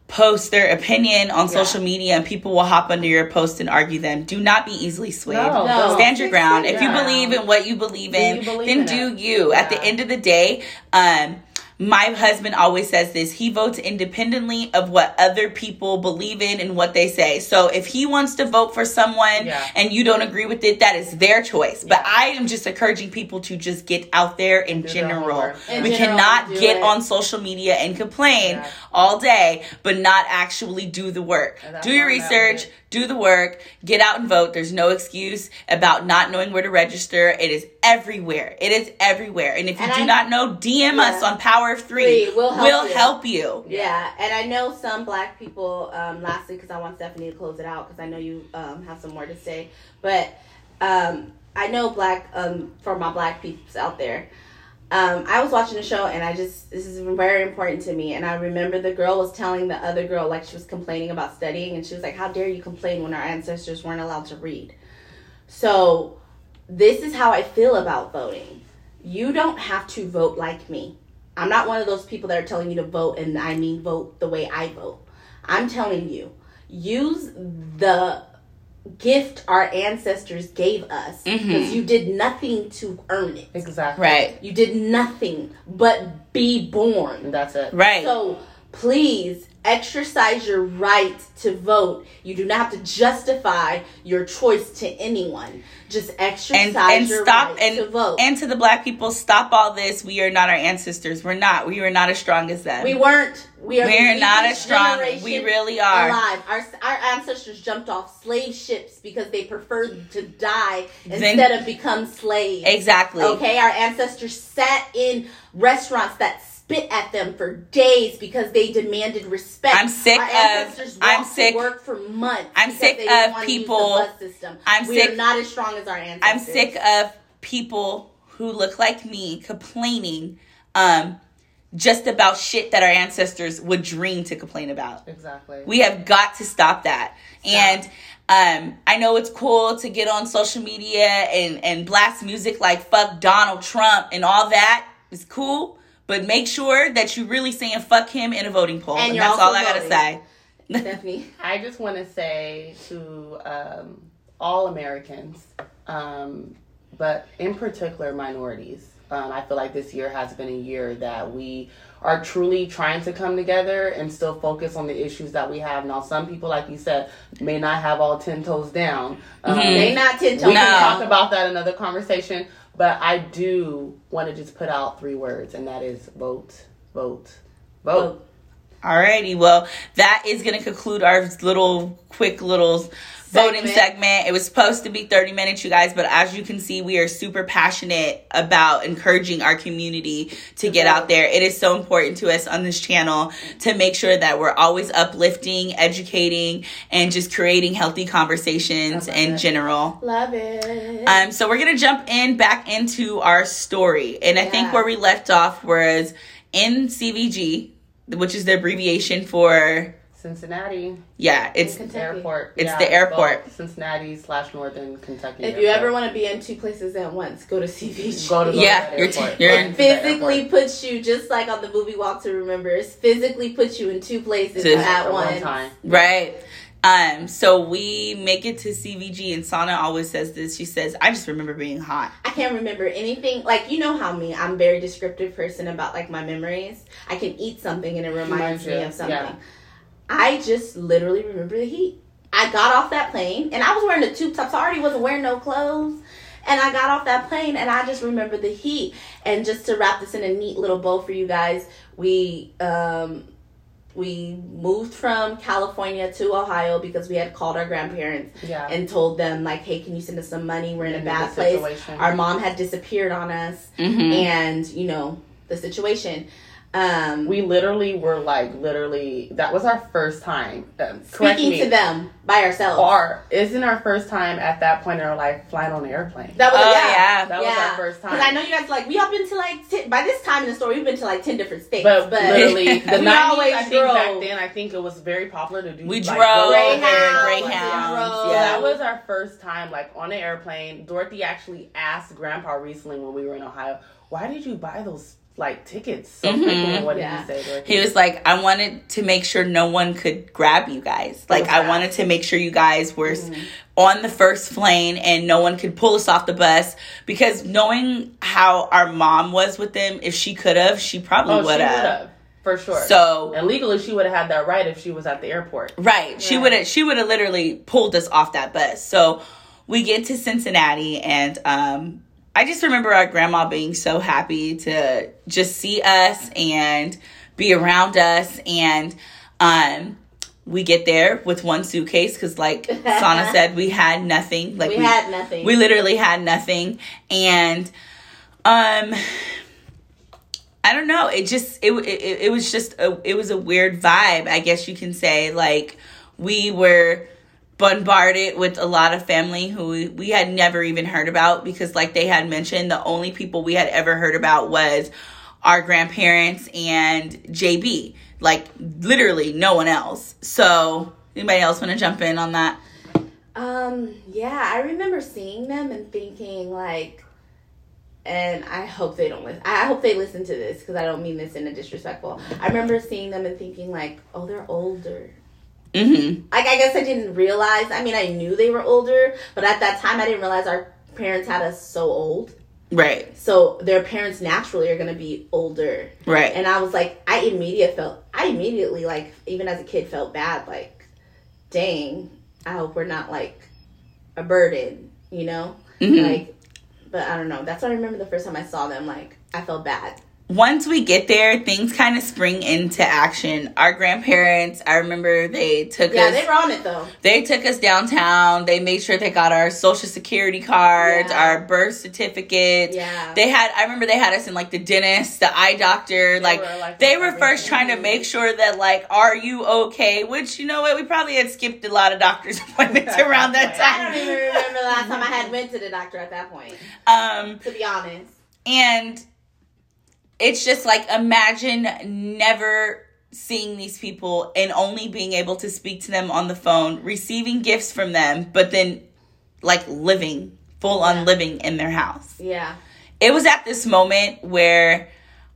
post their opinion on Yeah. social media and people will hop under your post and argue them. Do not be easily swayed. No, No. stand your ground. If you believe in what you believe in you believe then in do it? you. At the end of the day um my husband always says this he votes independently of what other people believe in and what they say so if he wants to vote for someone Yeah. and you don't agree with it that is their choice but i am just encouraging people to just get out there in Do general. In we general, cannot get it. on social media and complain Yeah. all day, but not actually do the work. Do your why I'm at research. Do the work, get out and vote. There's no excuse about not knowing where to register. It is everywhere. It is everywhere. And if you And do I- not know, DM us on Power of Three. Three, we'll help you. help you. Yeah, and I know some black people. Um, lastly, because I want Stephanie to close it out, because I know you um, have some more to say. But um, I know black um, for my black peeps out there. Um, I was watching the show, and I just this is very important to me. And I remember the girl was telling the other girl, like she was complaining about studying, and she was like, "How dare you complain when our ancestors weren't allowed to read?" So, this is how I feel about voting. You don't have to vote like me. I'm not one of those people that are telling you to vote and I mean vote the way I vote. I'm telling you, use the gift our ancestors gave us mm-hmm. because you did nothing to earn it. Exactly. Right. You did nothing but be born. That's it. Right. So please exercise your right to vote. You do not have to justify your choice to anyone. Just exercise and and your stop right and to vote. and to the black people stop all this we are not our ancestors we're not we were not as strong as them we weren't. We are. We're not as strong. We really are. alive. Our our ancestors jumped off slave ships because they preferred to die Then- instead of become slaves. exactly Okay, our ancestors sat in restaurants that spit at them for days because they demanded respect. I'm sick our of- I'm sick- to work for months. I'm sick of people- The bus system. I'm we sick- are not as strong as our ancestors. i'm sick of people who look like me complaining um just about shit that our ancestors would dream to complain about Exactly. We have got to stop that. And um, I know it's cool to get on social media and, and blast music like fuck Donald Trump and all that is cool. But make sure that you're really saying fuck him in a voting poll. And And, that's also all I gotta say. <laughs> Stephanie. I just want to say to um, all Americans, um, but in particular minorities, um, I feel like this year has been a year that we are truly trying to come together and still focus on the issues that we have. Now, some people, like you said, may not have all 10 toes down. Um, They not ten we toes No. can down. talk about that in another conversation, but I do want to just put out three words, and that is vote, vote, vote. Alrighty, well, that is gonna conclude our little quick little voting Segment. It was supposed to be 30 minutes, you guys, but as you can see, we are super passionate about encouraging our community to get out there. It is so important to us on this channel to make sure that we're always uplifting, educating, and just creating healthy conversations in it. general. Love it. Um, so we're gonna jump in back into our story, and I think where we left off was in CVG, which is the abbreviation for Cincinnati. yeah, it's In Kentucky. Airport. It's the airport. both Cincinnati slash Northern Kentucky. if you ever want to be in two places at once, go to CVG. go to the Yeah, you're airport. t- you're Go in- physically puts you just like on the movie Walk to Remember. It's physically puts you in two places To- at At one time. right. Um, so we make it to CVG, and Sana always says this. She says, "I just remember being hot." I can't remember anything. Like you know how me, I'm a very descriptive person about like my memories. I can eat something and it reminds Reminds me you, of something. yeah. I just literally remember the heat. I got off that plane and I was wearing a tube top, I already wasn't wearing no clothes. And I got off that plane and I just remember the heat. And just to wrap this in a neat little bow for you guys, we um we moved from California to Ohio because we had called our grandparents Yeah. and told them like, "Hey, can you send us some money? We're in a bad place. Our mom had disappeared on us, Mhm. and you know the situation." Um, we literally were like literally that was our first time. Um, speaking me. to them by ourselves. Our isn't our first time at that point in our life flying on an airplane. that was Oh, yeah. yeah. That was our first time. Because I know you guys like we all been to like ten, by this time in the story we've been to like ten different states, But, but, literally, <laughs> the We nineties. always I think back then, I think it was very popular to do. We like, drove road there, Greyhound, Greyhounds. drove. So Yeah. that was our first time, like on an airplane. Dorothy actually asked Grandpa recently when we were in Ohio, "Why did you buy those like tickets so Mhm. quickly?" And what did Yeah. he say, Dorothy? He was like, I wanted to make sure no one could grab you guys. Like, was I wanted to make sure you guys were Mm-hmm. on the first plane and no one could pull us off the bus. Because knowing how our mom was with them, if she could have, she probably "Oh, would would have. have for sure." So, and legally, she would have had that right if she was at the airport. right, she would have. She would have literally pulled us off that bus. So we get to Cincinnati, and um, I just remember our grandma being so happy to just see us and be around us, and um, we get there with one suitcase because, like Sana <laughs> said, we had nothing. Like we, had nothing. we literally had nothing and um i don't know it just it, it, it was just a, it was a weird vibe i guess you can say like we were bombarded with a lot of family who we, had never even heard about because like they had mentioned the only people we had ever heard about was our grandparents and jb like literally no one else so anybody else want to jump in on that Um, yeah, I remember seeing them and thinking like, and I hope they don't listen. I hope they listen to this because I don't mean this in a disrespectful. I remember seeing them and thinking like, oh, they're older. Mm-hmm. Like I guess I didn't realize. I mean, I knew they were older, but at that time I didn't realize our parents had us so old. Right. So their parents naturally are gonna be older. Right. And I was like, I immediately felt, I immediately like, even as a kid, felt bad. Like, dang, I hope we're not like a burden, you know? Mhm. Like, but I don't know. That's what I remember the first time I saw them. Like, I felt bad. Once we get there, things kind of spring into action. Our grandparents, I remember they took Yeah, us. they were on it though. They took us downtown. They made sure they got our social security cards, Yeah. our birth certificates. Yeah. They had I remember they had us in like the dentist, the eye doctor, like were, like, they were first trying to make sure that like are you okay? Which you know what, we probably had skipped a lot of doctor's <laughs> appointments <laughs> around that time. I don't even remember the last time I had <laughs> went to the doctor at that point, Um to be honest. and it's just like imagine never seeing these people and only being able to speak to them on the phone, receiving gifts from them, but then like living full on Yeah. living in their house. Yeah. It was at this moment where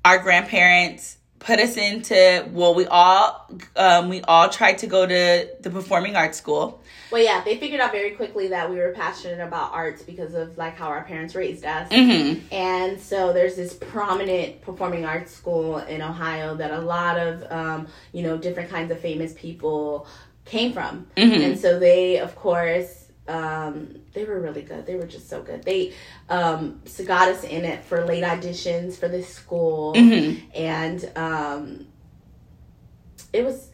our grandparents put us into well we all um, we all tried to go to the performing arts school Well, yeah, they figured out very quickly that we were passionate about arts because of like how our parents raised us. mm-hmm. And so there's this prominent performing arts school in Ohio that a lot of, um, you know, different kinds of famous people came from. Mhm. And so they, of course, um, they were really good. They were just so good. They um, so got us in it for late auditions for this school. Mhm. And um, it was,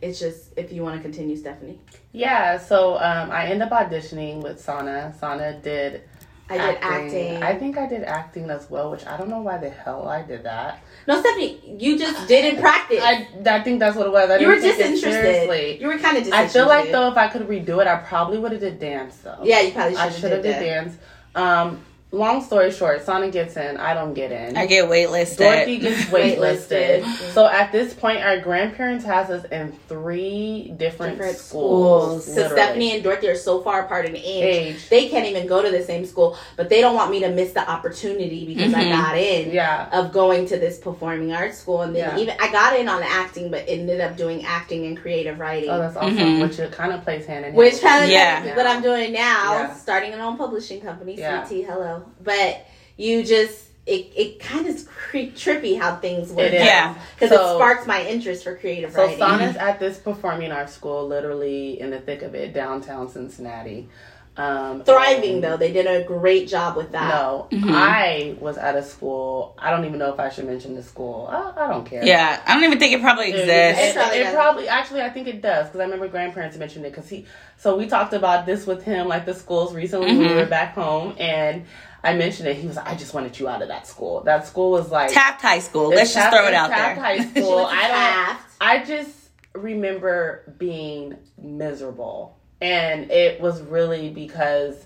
it's just, if you want to continue, Stephanie. Yeah, so um, I end up auditioning with Sana. Sana did I did acting. I think I did acting as well, which I don't know why the hell I did that. no, Stephanie, you just didn't practice. I, I think that's what it was. I you were didn't take it disinterested. seriously. You were kind of I feel like though if I could redo it, I probably would have did dance though. Yeah, you probably I should should have have did did dance. Um, long story short, Sana gets in. I don't get in. I get waitlisted. Dorothy gets <laughs> waitlisted. Waitlisted. so at this point, our grandparents has us in three different, different schools. schools. So. Stephanie and Dorothy are so far apart in age, Age. they can't even go to the same school. But they don't want me to miss the opportunity because I Mhm. got in Yeah. of going to this performing arts school, and then Yeah. even I got in on acting, but ended up doing acting and creative writing. Oh, that's awesome. Mhm. Which kind of plays hand in hand. which kind of Yeah. yeah. what I'm doing now, Yeah. starting an own publishing company, Yeah. CT. Hello, but you just it it kind of is cre- trippy how things work. It is. Yeah. because So- it sparks my interest for creative So writing. Sana's at this performing arts school, literally in the thick of it, downtown Cincinnati. Um, Thriving and- though, they did a great job with that. No, Mhm. I was at a school. I don't even know if I should mention the school. I, I don't care. Yeah, I don't even think it probably It, exists. it, probably it probably actually I think it does because I remember grandparents mentioned it because he. So we talked about this with him like the schools recently when we were back home and I mentioned it. He was like, I just wanted you out of that school. That school was like Taft High School. Let's just throw it out Taft there. High <laughs> School. I don't. I just remember being miserable. And it was really because,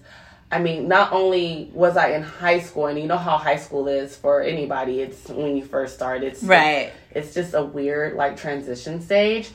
I mean, not only was I in high school, and you know how high school is for anybody, it's when you first start, it's right. it's just a weird like transition stage.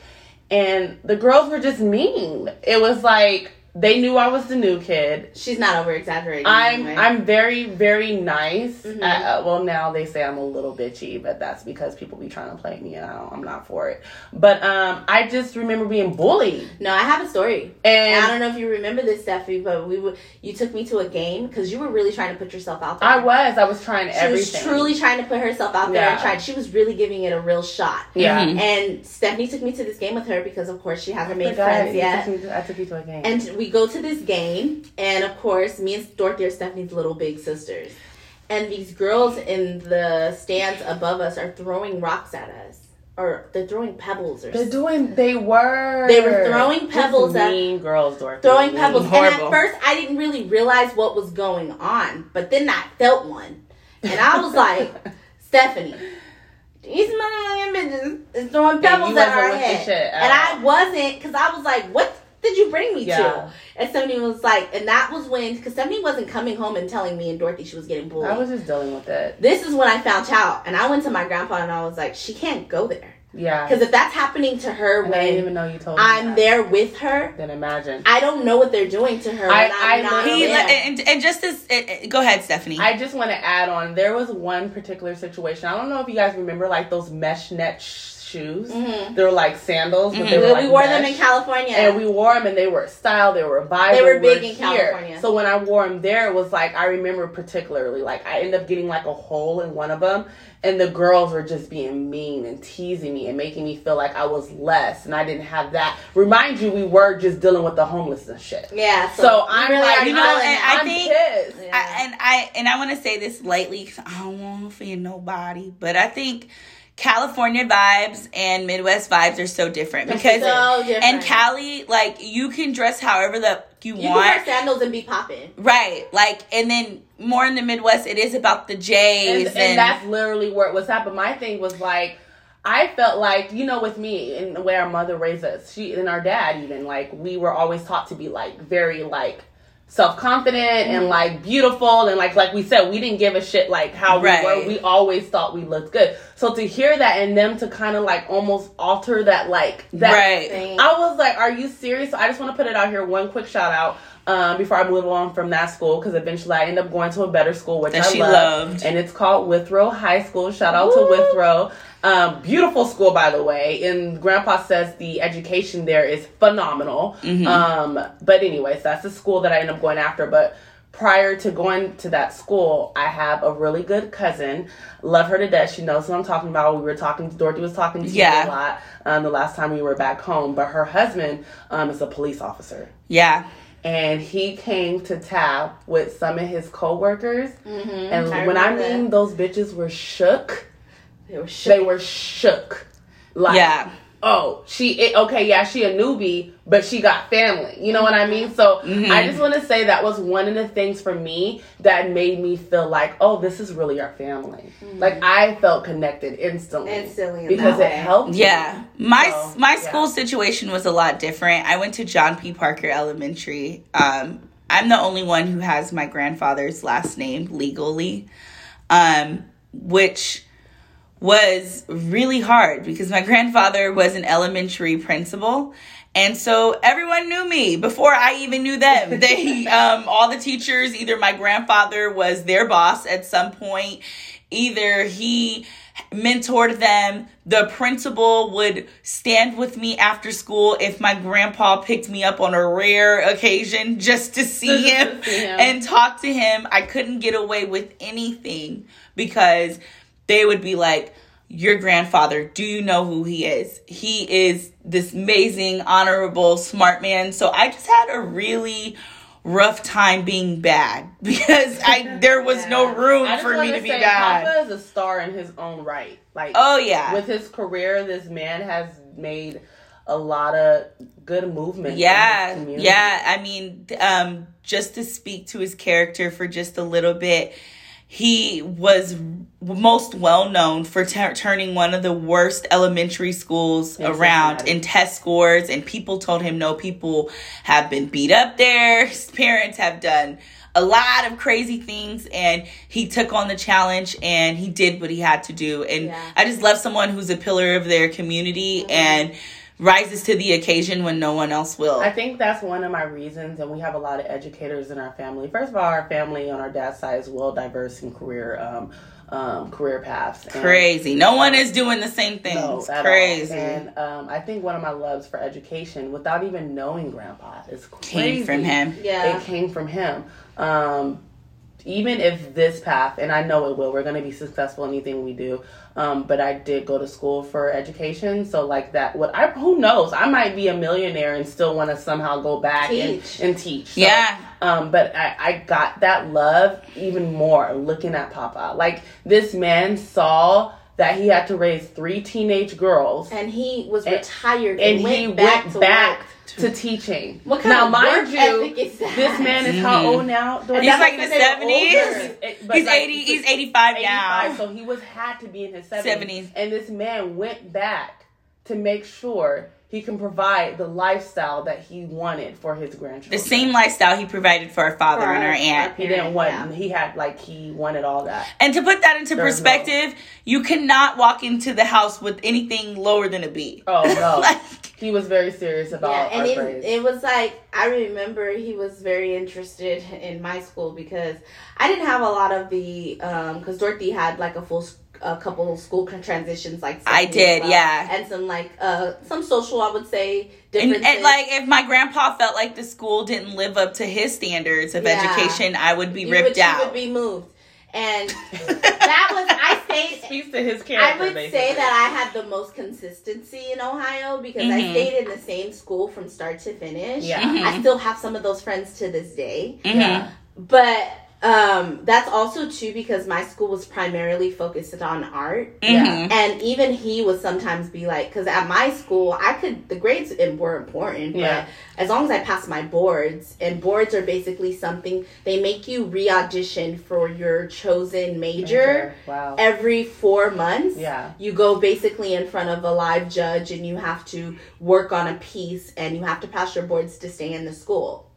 And the girls were just mean. It was like they knew I was the new kid. She's not over exaggerating. I'm right? I'm very very nice. Mhm. Uh, uh, well, now they say I'm a little bitchy, but that's because people be trying to play me, and I don't, I'm not for it. But um, I just remember being bullied, no, I have a story. And I don't know if you remember this, Steffi, but we would you took me to a game because you were really trying to put yourself out there. I was I was trying She everything. was truly trying to put herself out there and tried. She was really giving it a real shot. yeah. Mhm. And Stephanie took me to this game with her because, of course, she hasn't made Forgot friends you yet. took me to- I took you to a game. And we go to this game, and of course, me and Dorothy are Stephanie's little big sisters. And these girls in the stands above us are throwing rocks at us, or they're throwing pebbles, or They're doing. They were. They were throwing Just pebbles at- mean girls, Dorothy. throwing Mean. pebbles. And Horrible. at first, I didn't really realize what was going on, but then I felt one, and I was like, <laughs> Stephanie. These motherfucking bitches is throwing And you pebbles at wasn't our head. shit at And. I wasn't, because I was like, what did you bring me Yeah. to? And Stephanie was like, and that was when, because Stephanie wasn't coming home and telling me and Dorothy she was getting bullied. I was just dealing with it. this is when I found out. And I went to my grandpa and I was like, she can't go there. Yeah. Because if that's happening to her And I didn't when even know you told. I'm that. there with her, Then imagine. I don't know what they're doing to her I- when I'm I not He there. and, and just as uh, uh, go ahead, Stephanie. I just want to add on. There was one particular situation. I don't know if you guys remember, like those mesh net sh- shoes. Mhm. They were like sandals, but they Mhm. were we like wore them in California. And we wore them, and they were style. They were vibrant. They were big in here. California. So when I wore them there, it was like I remember particularly like I ended up getting like a hole in one of them, and the girls were just being mean and teasing me and making me feel like I was less, and I didn't have that. Remind you, we were just dealing with the homelessness shit. yeah. So, So I'm really like, you know, and it. I I'm think- pissed. Yeah. I, and I and I want to say this lightly because I don't want to offend nobody, but I think California vibes and Midwest vibes are so different because so different. and Cali, like you can dress however the you, you want, can wear sandals and be popping. right? Like, and then more in the Midwest, it is about the and, J's and and, that's literally where it was at. But my thing was like, I felt like you know, with me and the way our mother raised us, she and our dad even like we were always taught to be like very like self confident Mm-hmm. and like beautiful and like like we said, we didn't give a shit like how Right. we were. We always thought we looked good. So to hear that and them to kind of like almost alter that like that right. Thing. I was like, "Are you serious?" So I just want to put it out here. One quick shout out um, before I move on from that school because eventually I end up going to a better school, which That I she love, loved. and it's called Withrow High School. Shout out Woo. to Withrow. Um, beautiful school, by the way. And Grandpa says the education there is phenomenal. Mm-hmm. Um, but anyways, that's the school that I end up going after. But prior to going to that school, I have a really good cousin. Love her to death. She knows what I'm talking about. We were talking. Dorothy was talking to Yeah. a lot um, the last time we were back home. But her husband um, is a police officer, Yeah. And he came to Taft with some of his coworkers. Mm-hmm. And when I mean that. those bitches were shook, they were they shook. were shook. Like, Yeah. Oh, she it, okay, yeah, she a newbie, but she got family. You know what I mean? So Mhm. I just want to say that was one of the things for me that made me feel like, oh, this is really our family. Like I felt connected instantly, Instantly in because it way. helped. me. Yeah, my So, my yeah. school situation was a lot different. I went to John P. Parker Elementary. Um, I'm the only one who has my grandfather's last name legally, um, which was really hard because my grandfather was an elementary principal. And so everyone knew me before I even knew them. <laughs> They, um, all the teachers, either my grandfather was their boss at some point, either he mentored them. The principal would stand with me after school if my grandpa picked me up on a rare occasion just to <laughs> see him see him. and talk to him. I couldn't get away with anything because they would be like, Your grandfather, do you know who he is? He is this amazing, honorable, smart man. So I just had a really rough time being bad <laughs> because I <laughs> there was no room for me wanna to be bad. Papa is a star in his own right. Like, Oh yeah. with his career, this man has made a lot of good movement. yeah yeah i mean um just to speak to his character for just a little bit he was most well known for t- turning one of the worst elementary schools In around in test scores and people told him no people have been beat up there. <laughs> His parents have done a lot of crazy things and he took on the challenge and he did what he had to do. And Yeah. i just love someone who's a pillar of their community mm-hmm. and rises to the occasion when no one else will I think that's one of my reasons, and we have a lot of educators in our family. First of all, our family on our dad's side is well diverse in career um, um, career paths. And- crazy. No one is doing the same thing. No, at all. crazy. And um, I think one of my loves for education, without even knowing Grandpa, is crazy. Came from him. Yeah. It came from him. Um, even if this path, and I know it will, we're going to be successful in anything we do. Um, but I did go to school for education, so like that. What I who knows? I might be a millionaire and still want to somehow go back and, Teach. and teach. So, Yeah. Um, but I, I got that love even more looking at Papa. Like this man saw that he had to raise three teenage girls, and he was And- retired and and, went he back went to back work. to teaching. What kind now, of mind work you, ethic is that? this man is how old now? Mm. And He's like in the 70s. older. But he's like, 80. He's 85 now. so he was had to be in his 70s. 70s. And this man went back to make sure he can provide the lifestyle that he wanted for his grandchildren. The same lifestyle he provided for our father For and our our- aunt. He didn't want. Yeah. He had like he wanted all that. And to put that into There's perspective, you cannot walk into the house with anything lower than a B. Oh no, <laughs> Like, he was very serious about yeah, and our it, grades. it was like I remember he was very interested in my school because I didn't have a lot of the um, because Dorothy had like a full a couple school transitions, like I did, well. yeah. and some like uh some social, I would say, And, differences. and like if my grandpa felt like the school didn't live up to his standards of Yeah. education, I would be you ripped would, you out. would be moved, and <laughs> that was I stayed. Speaks to his I would basically. say that I had the most consistency in Ohio because I Mhm. stayed in the same school from start to finish. Yeah. Mhm. I still have some of those friends to this day. Mhm. Yeah. But um, that's also too because my school was primarily focused on art. Mhm. And even he would sometimes be like, because at my school, I could, the grades were important, Yeah. but as long as I passed my boards, and boards are basically something, they make you re audition for your chosen major Wow. every four months. Yeah. You go basically in front of a live judge and you have to work on a piece and you have to pass your boards to stay in the school.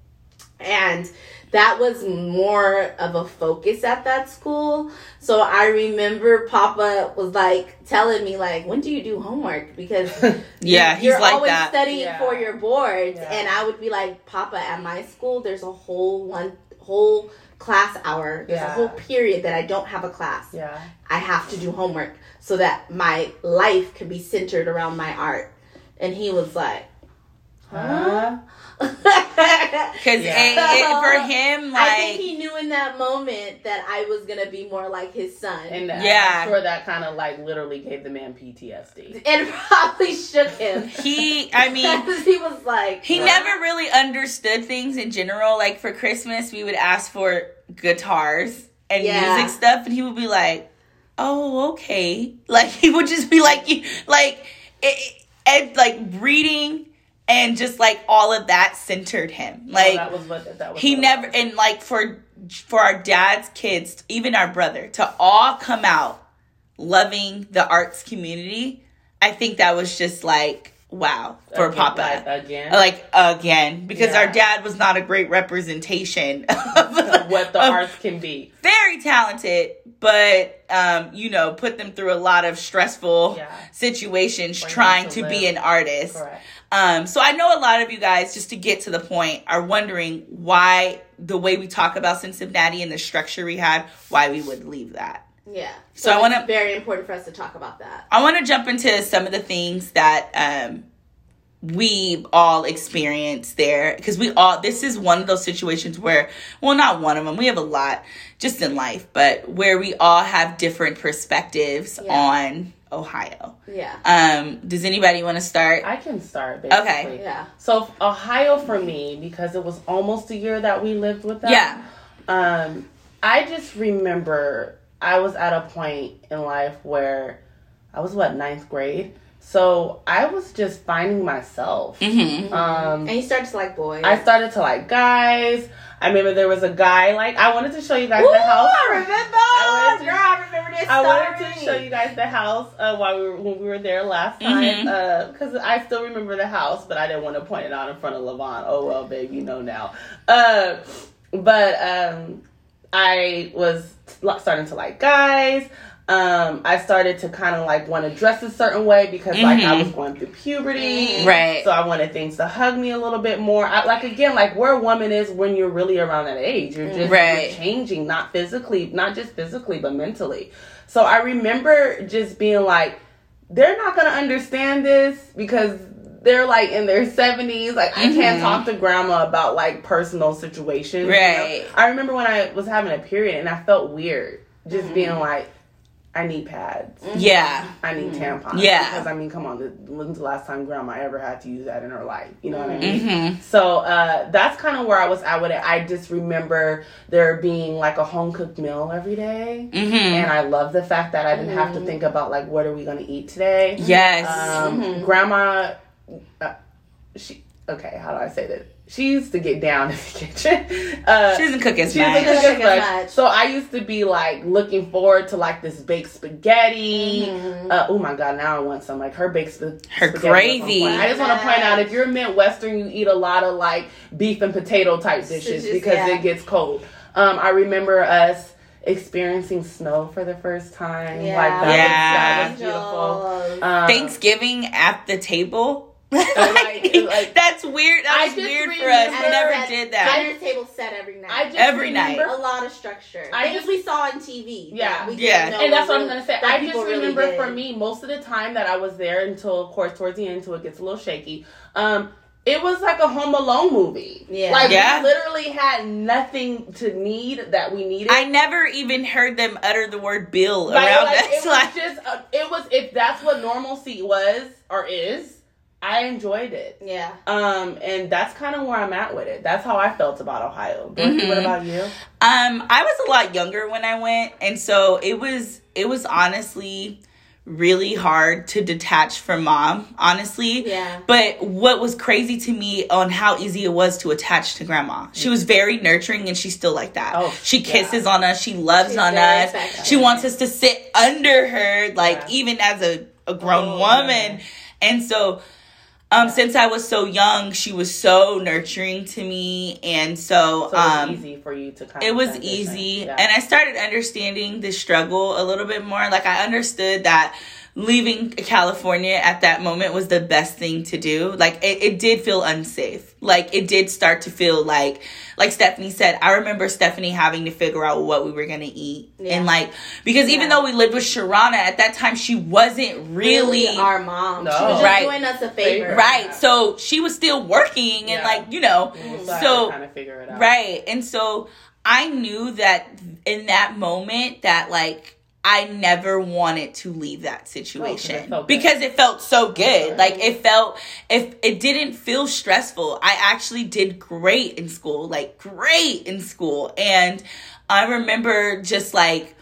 And that was more of a focus at that school. So I remember Papa was like telling me like, "When do you do homework?" Because <laughs> Yeah, he's you're like always that. studying Yeah. for your boards, Yeah. and I would be like, "Papa, at my school, there's a whole one whole class hour, there's a Yeah. whole period that I don't have a class. Yeah. I have to do homework so that my life can be centered around my art." And he was like, Huh? Because Yeah. for him, I think he knew in that moment that I was gonna be more like his son, And uh, Yeah. I'm sure that kind of like literally gave the man PTSD. and <laughs> probably shook him. he, I <laughs> mean, he was like, he "What?" never really understood things in general. Like for Christmas, we would ask for guitars and Yeah. music stuff, and he would be like, "Oh, okay." Like <laughs> he would just be like, like, it, and like reading and just like all of that centered him. Like that was what that was. he never was. and like for for our dad's kids even our brother to all come out loving the arts community i think that was just like wow for Again, papa like, again. like again because Yeah. our dad was not a great representation <laughs> of what the of- arts can be. very talented but um you know put them through a lot of stressful Yeah. situations trying to to be an artist Correct. Um, so I know a lot of you guys, just to get to the point, are wondering why the way we talk about Cincinnati and the structure we had, why we would leave that. Yeah. So I wanna- very important for us to talk about that. I want to jump into some of the things that um, we all experienced there because we all this is one of those situations where well not one of them we have a lot just in life but where we all have different perspectives Yeah. on ohio Yeah. um does anybody want to start I can start basically. Okay. Yeah. So Ohio for me because it was almost a year that we lived with them. yeah Um, I just remember I was at a point in life where I was what ninth grade, so I was just finding myself. hmm Um, And you start to like boys. I started to like guys. I remember there was a guy like I wanted to show you guys Ooh, the house. I remember. I wanted to- Girl, I remember this I story. wanted to show you guys the house uh, while we were when we were there last time Mhm. because I still remember the house, but I didn't want to point it out in front of Levon. Oh well, babe, you know now. Uh, but um, I was starting to like guys. Um, I started to kind of like want to dress a certain way because like I was going through puberty, Right. So I wanted things to hug me a little bit more. I, like again, like where a woman is when you're really around that age, you're just Right. you're changing, not physically, not just physically, but mentally. So I remember just being like, they're not gonna understand this because they're like in their 70s. Like I can't Mhm. talk to grandma about like personal situations. you know? Right. I remember when I was having a period and I felt weird just being like, I need pads. yeah I need tampons. Yeah. Because I mean, come on, when's the last time grandma ever had to use that in her life? You know what I mean? hmm So uh, that's kind of where I was at with it. I just remember there being like a home cooked meal every day. hmm And I love the fact that I didn't have to Mhm. think about like what are we gonna eat today. yes Um. Grandma, uh, she okay. How do I say that? She used to get down <laughs> in the kitchen. Uh, she doesn't cook as she was much a Doesn't good cook as much. So I used to be like looking forward to like this baked spaghetti. Mhm. Uh, oh my god! Now I want some like her baked sp- Her spaghetti. was gravy. I just want to point out if you're Midwestern, you eat a lot of like beef and potato type dishes Dishes, because yeah. it gets cold. Um, I remember us experiencing snow for the first time. Yeah. Like that, Yeah. was, that was beautiful. Um, Thanksgiving at the table <laughs> like, like That's weird. That I was just weird for remember- us. We never set- did that. Dinner table set every night. I just Every night. remember- a lot of structure. I Things just- we saw on TV. Yeah. we Yeah. know and that's what I'm gonna say. I just people really remember for me, most of the time that I was there until, of course, towards the end, until it gets a little shaky. Um, it was like a Home Alone movie. Yeah. like Yeah. we literally had nothing to need that we needed. I never even heard them utter the word bill Like, around like, us. it was Like, just, uh, it was if that's what normalcy was or is. I enjoyed it. Yeah. Um, and that's kind of where I'm at with it. That's how I felt about Ohio. Dorothy, Mhm. What about you? Um, I was a lot younger when I went, and so it was it was honestly really hard to detach from mom, honestly. Yeah. But what was crazy to me on how easy it was to attach to grandma. She was very nurturing and she's still like that. Oh, she yeah. kisses on us, she loves She's on us. She wants us to sit under her, like Yeah. even as a, a grown Oh, woman. yeah. And so um, since I was so young, she was so nurturing to me, and so, So it was um, easy for you to kind it was easy. Yeah. and i started understanding the struggle a little bit more. Like i understood that leaving california at that moment was the best thing to do like it, it did feel unsafe like it did start to feel like like stephanie said i remember stephanie having to figure out what we were gonna eat Yeah. and like because even though we lived with sharana at that time she wasn't really, our mom. No. She was just Right. doing us a favor. right so she was still working and Yeah. like you know so kind of figure it out. Right. And so I knew that in that moment that like I never wanted to leave that oh, situation felt good. because it felt so good. Right. Like it felt if it didn't feel stressful. I actually did great in school, like great in school. And I remember just like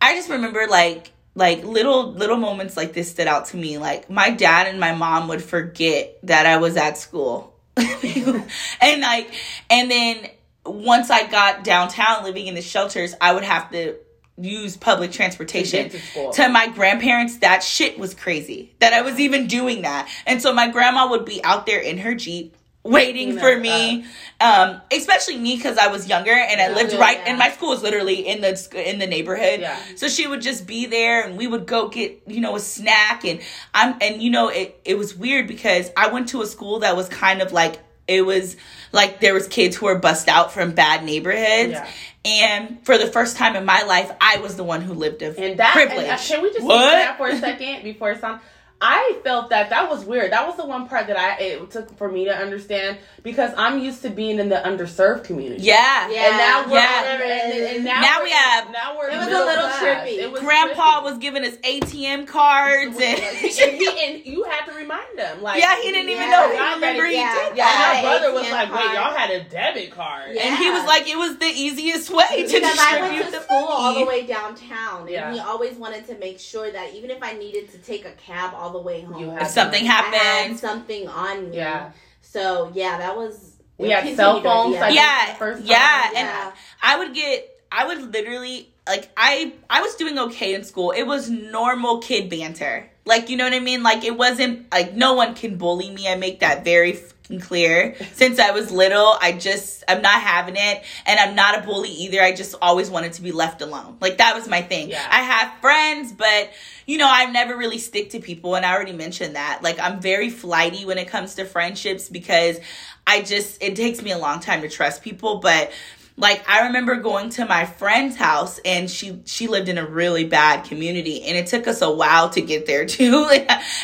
I just remember like like little little moments like this stood out to me. Like my dad and my mom would forget that I was at school. <laughs> and like and then once I got downtown living in the shelters, I would have to use public transportation. To to my grandparents that shit was crazy. That i was even doing that. And so my grandma would be out there in her jeep waiting for me. um especially me because i was younger and i lived Yeah, right yeah. and my school was literally in the in the neighborhood. Yeah. so she would just be there and we would go get you know a snack and i'm and you know it it was weird because i went to a school that was kind of like it was like there was kids who were bust out from bad neighborhoods Yeah. and for the first time in my life i was the one who lived of And that, privilege and, uh, can we just What? that for a second before some? I felt that that was weird. That was the one part that I it took for me to understand because I'm used to being in the underserved community. yeah Yeah. And now we're Yeah. and, and, and now, Now we're- we have- now we're It was a little class. trippy. It was Grandpa trippy. was giving us ATM cards and and, he, <laughs> and you had to remind him like yeah, he didn't even Yeah. know. He Y'all remember he yeah. did yeah, that. my had brother was ATM like, wait, card. y'all had a debit card. Yeah. And he was like, it was the easiest way to Because I went to the school all the way downtown, and Yeah. he always wanted to make sure that even if I needed to take a cab all the way home, If something happened, something on me. Yeah. So yeah, that was. We had cell phones, Yeah. I Yeah, yeah, and Yeah. I would get, I would literally like, I, I was doing okay in school. It was normal kid banter, like you know what I mean. Like it wasn't like no one can bully me. I make that very fucking clear. <laughs> Since I was little, I just I'm not having it, and I'm not a bully either. I just always wanted to be left alone. Like that was my thing. Yeah. I have friends, but you know, I've never really stick to people, and I already mentioned that. Like I'm very flighty when it comes to friendships because I just it takes me a long time to trust people, but like I remember going to my friend's house and she she lived in a really bad community and it took us a while to get there <laughs> too.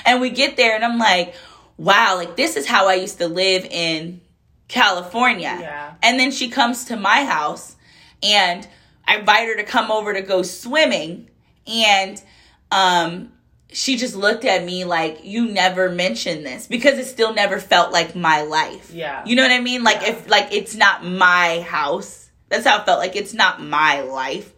and we get there and I'm like, wow, like this is how I used to live in California. Yeah. And then she comes to my house and I invite her to come over to go swimming and um she just looked at me like you never mentioned this because it still never felt like my life. Yeah. You know what I mean? Like Yeah. if like it's not my house. That's how it felt like it's not my life.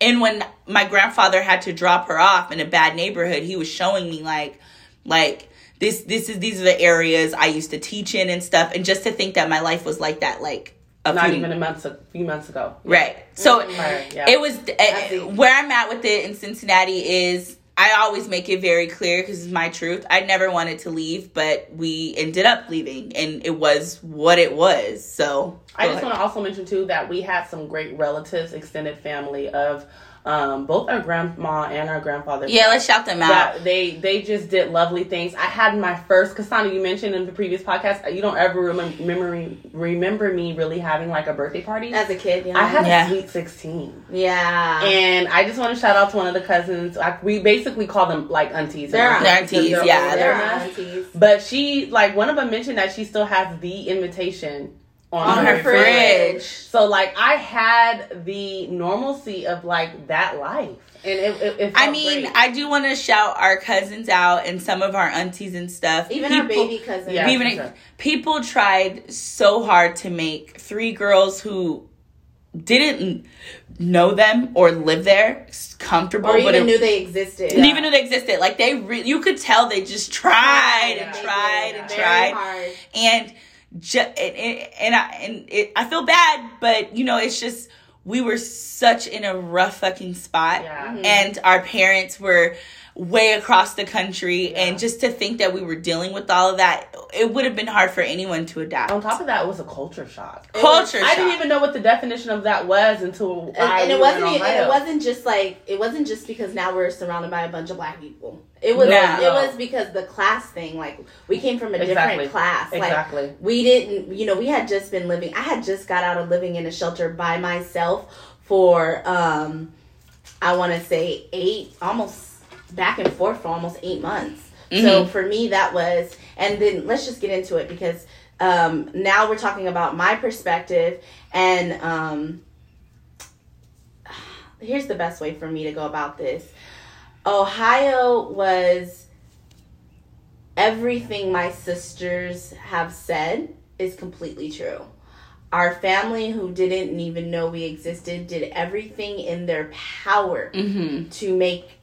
And when my grandfather had to drop her off in a bad neighborhood, he was showing me like like this this is these are the areas I used to teach in and stuff and just to think that my life was like that like a Not few even a month, a few months ago. Right. So Right, yeah. it was uh, where I'm at with it in Cincinnati is I always make it very clear because it's my truth. I never wanted to leave, but we ended up leaving, and it was what it was. So I just want to also mention too that we had some great relatives, extended family of Um, both our grandma and our grandfather. Yeah, let's shout them out. they they just did lovely things. I had my first Kasana. You mentioned in the previous podcast, you don't ever remember remember me really having like a birthday party as a kid. Yeah. I had Yeah. a sweet sixteen, yeah. and I just want to shout out to one of the cousins. Like, we basically call them like aunties. They're and They're uncles because aunties, they're yeah, They're us. aunties. But she like one of them mentioned that she still has the invitation on, On her fridge. So like I had the normalcy of like that life, and it. it, it I mean, great. I do want to shout our cousins out and some of our aunties and stuff. Even our baby cousins. Yeah. even sure. people tried so hard to make three girls who didn't know them or live there comfortable, Or but even it- knew they existed. didn't even know they existed. Like they, re- you could tell they just tried and Yeah. tried and tried, hard. and ju- and, and, and I and it, I feel bad, but you know, it's just we were such in a rough fucking spot, Yeah. Mm-hmm. and our parents were way across the country, Yeah. and just to think that we were dealing with all of that, it would have been hard for anyone to adapt. on top of that, it was a culture shock. Culture shock. I didn't even know what the definition of that was until And, I and it wasn't. in e- And it wasn't just like it wasn't just because now we're surrounded by a bunch of black people. It was. No. It was because the class thing. Like we came from a Exactly. different class. Like Exactly. we didn't. You know, we had just been living. I had just got out of living in a shelter by myself for. um I want to say eight, almost back and forth for almost eight months. So for me, that was, and then let's just get into it because um, now we're talking about my perspective, and um, <sighs> here's the best way for me to go about this. Ohio was everything my sisters have said is completely true. Our family, who didn't even know we existed, did everything in their power Mm-hmm. to make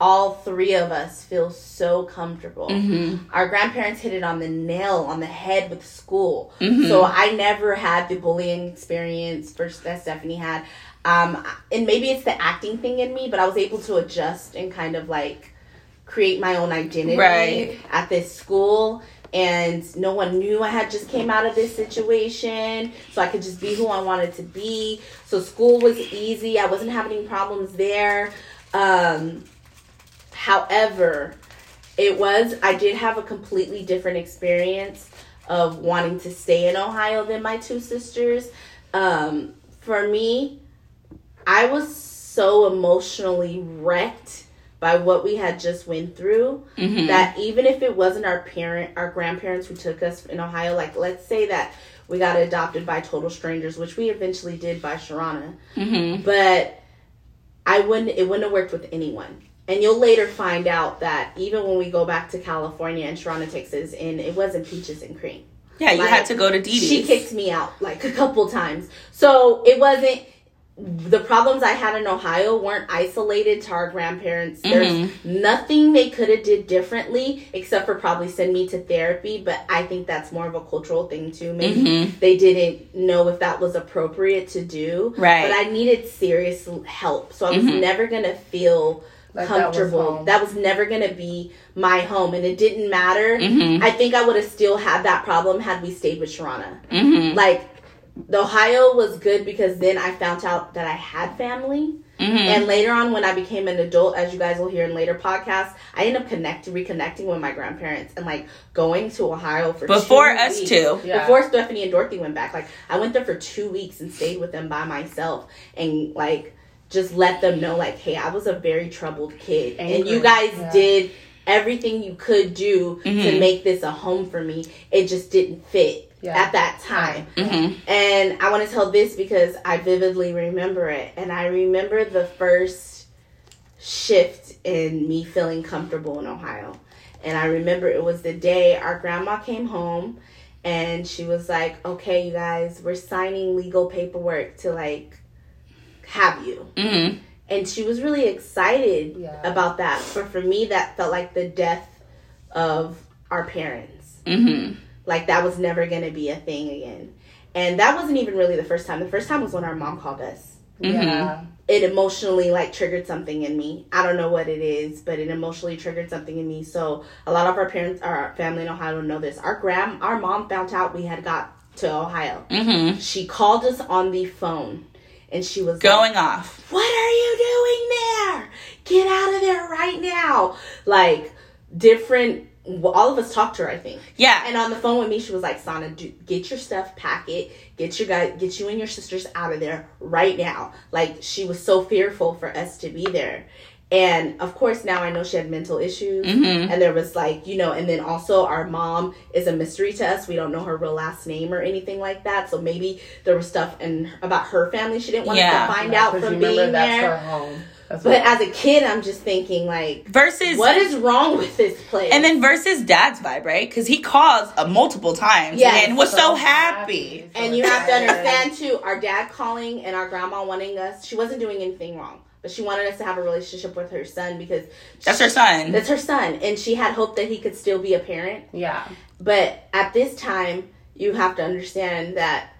all three of us feel so comfortable. Mm-hmm. Our grandparents hit it on the nail on the head with school. Mhm. So I never had the bullying experience first that Stephanie had. Um, and maybe it's the acting thing in me, but I was able to adjust and kind of like create my own identity Right. at this school. And no one knew I had just came out of this situation, so I could just be who I wanted to be. So school was easy. I wasn't having any problems there. Um, however, it was I did have a completely different experience of wanting to stay in Ohio than my two sisters. Um, for me, I was so emotionally wrecked by what we had just went through Mm-hmm. that even if it wasn't our parent our grandparents who took us in Ohio, like let's say that we got adopted by total strangers, which we eventually did by Sharana Mm-hmm. but I wouldn't it wouldn't have worked with anyone. And you'll later find out that even when we go back to California and Toronto, Texas, and it wasn't peaches and cream. Yeah, you Like, had to go to Dee She kicked me out like a couple times. So it wasn't the problems I had in Ohio weren't isolated to our grandparents. There's nothing they could have did differently except for probably send me to therapy, but I think that's more of a cultural thing too. Maybe Mhm. they didn't know if that was appropriate to do. Right. But I needed serious help. So I was Mhm. never going to feel Like that was comfortable. That was, never going to be my home and it didn't matter. Mhm. I think I would have still had that problem had we stayed with Sharana. Mm-hmm. Like the Ohio was good because then I found out that I had family. Mm-hmm. And later on, when I became an adult, as you guys will hear in later podcasts, I ended up connecting, reconnecting with my grandparents and like going to Ohio for Before two us weeks. two. Yeah. Before Stephanie and Dorothy went back, like I went there for two weeks and stayed with them by myself and like just let them know, like, hey, I was a very troubled kid, and you guys yeah. did everything you could do to Mhm. make this a home for me. It just didn't fit Yeah. at that time. Mm-hmm. And I want to tell this because I vividly remember it. And I remember the first shift in me feeling comfortable in Ohio. And I remember it was the day our grandma came home and she was like, okay, you guys, we're signing legal paperwork to like have you. Mm-hmm. And she was really excited Yeah. about that. But for me, that felt like the death of our parents Mm-hmm. like that was never gonna be a thing again. And that wasn't even really the first time. The first time was when our mom called us. Yeah. It emotionally like triggered something in me. I don't know what it is, but it emotionally triggered something in me. So a lot of our parents, our family in Ohio don't know this. Our grand, our mom found out we had got to Ohio. Mm-hmm. She called us on the phone and she was Going like, off. what are you doing there? Get out of there right now. Like different all of us talked to her, I think. Yeah. And on the phone with me, she was like, Sana, do, get your stuff, pack it, get your guy, get you and your sisters out of there right now. Like she was so fearful for us to be there. And of course, now I know she had mental issues. Mhm. And there was like, you know, and then also our mom is a mystery to us. We don't know her real last name or anything like that. So maybe there was stuff in about her family she didn't want Yeah. us to find out from you remember being that's there. her home. That's But as a kid, I'm just thinking like, Versus what is wrong with this place? and then versus dad's vibe, right? Because he calls uh, multiple times Yes. and was so, So happy. So And you have to understand too, our dad calling and our grandma wanting us. She wasn't doing anything wrong, but she wanted us to have a relationship with her son because That's her son. that's her son, and she had hoped that he could still be a parent. Yeah. But at this time, you have to understand that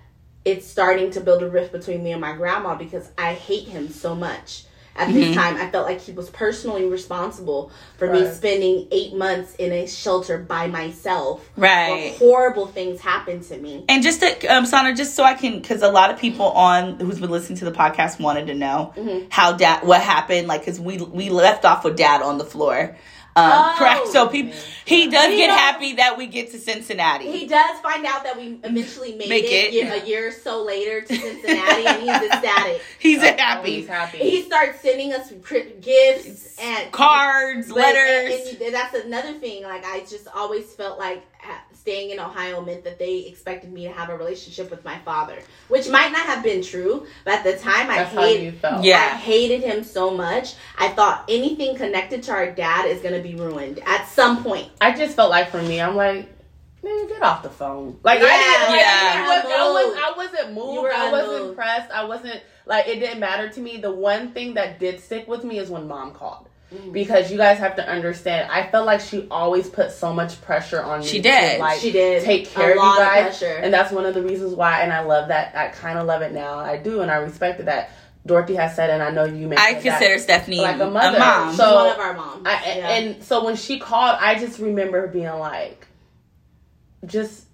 it's starting to build a rift between me and my grandma because I hate him so much. At Mm-hmm. this time, I felt like he was personally responsible for me spending eight months in a shelter by myself. Right. Where horrible things happened to me. And just to, um, Sana, just so I can, because a lot of people on who's been listening to the podcast wanted to know Mm-hmm. how dad, what happened, like, because we we left off with dad on the floor. Um, Oh. correct. So people, he does He get does- happy that we get to Cincinnati. He does find out that we eventually made Make it, it. year- a year or so later to Cincinnati, and he's ecstatic. <laughs> He's Oh, happy. He's happy. He starts sending us cri- gifts and Cards, but- letters. And, and that's another thing. Like I just always felt like ha- staying in Ohio meant that they expected me to have a relationship with my father, which might not have been true. But at the time, I That's how hated. you felt. Yeah. I hated him so much. I thought anything connected to our dad is going to be ruined at some point. I just felt like for me, I'm like, man, get off the phone. Like Yeah. I didn't, like, Yeah. I, was, I, was, I wasn't moved. I wasn't unmoved. impressed. I wasn't like it didn't matter to me. The one thing that did stick with me is when mom called. Mm. Because you guys have to understand, I felt like she always put so much pressure on me. She did. To, like, She did take A care of you lot of guys, pressure. and that's one of the reasons why. And I love that. I kind of love it now. I do, and I respect that Dorothy has said, and I know you. I mentioned that- consider Stephanie like a mother, a, mother. mom. She's So- one of our moms. I, Yeah. And so when she called, I just remember being like, just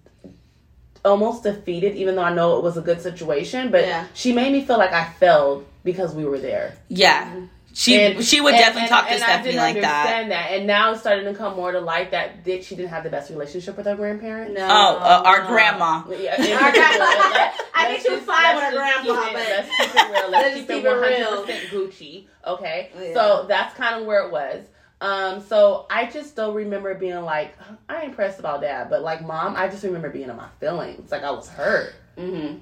almost defeated, even though I know it was a good situation. But Yeah. she made me feel like I failed because we were there. yeah. She And- she would and- definitely and- talk to and I Stephanie didn't like that. understand that. And now it's starting to come more to light that did she didn't have the best relationship with her grandparents. no, Oh, uh, our grandma. Yeah, <laughs> Our grandma. <laughs> let- I think she was fine with her just grandma, keep it- but- let's keep it real. Let's, Let's keep, keep it it one real. hundred percent Gucci. Okay, Yeah. so that's kind of where it was. Um, so I just still remember being like, I ain't pressed about that, but like mom, I just remember being in my feelings, like I was hurt. hmm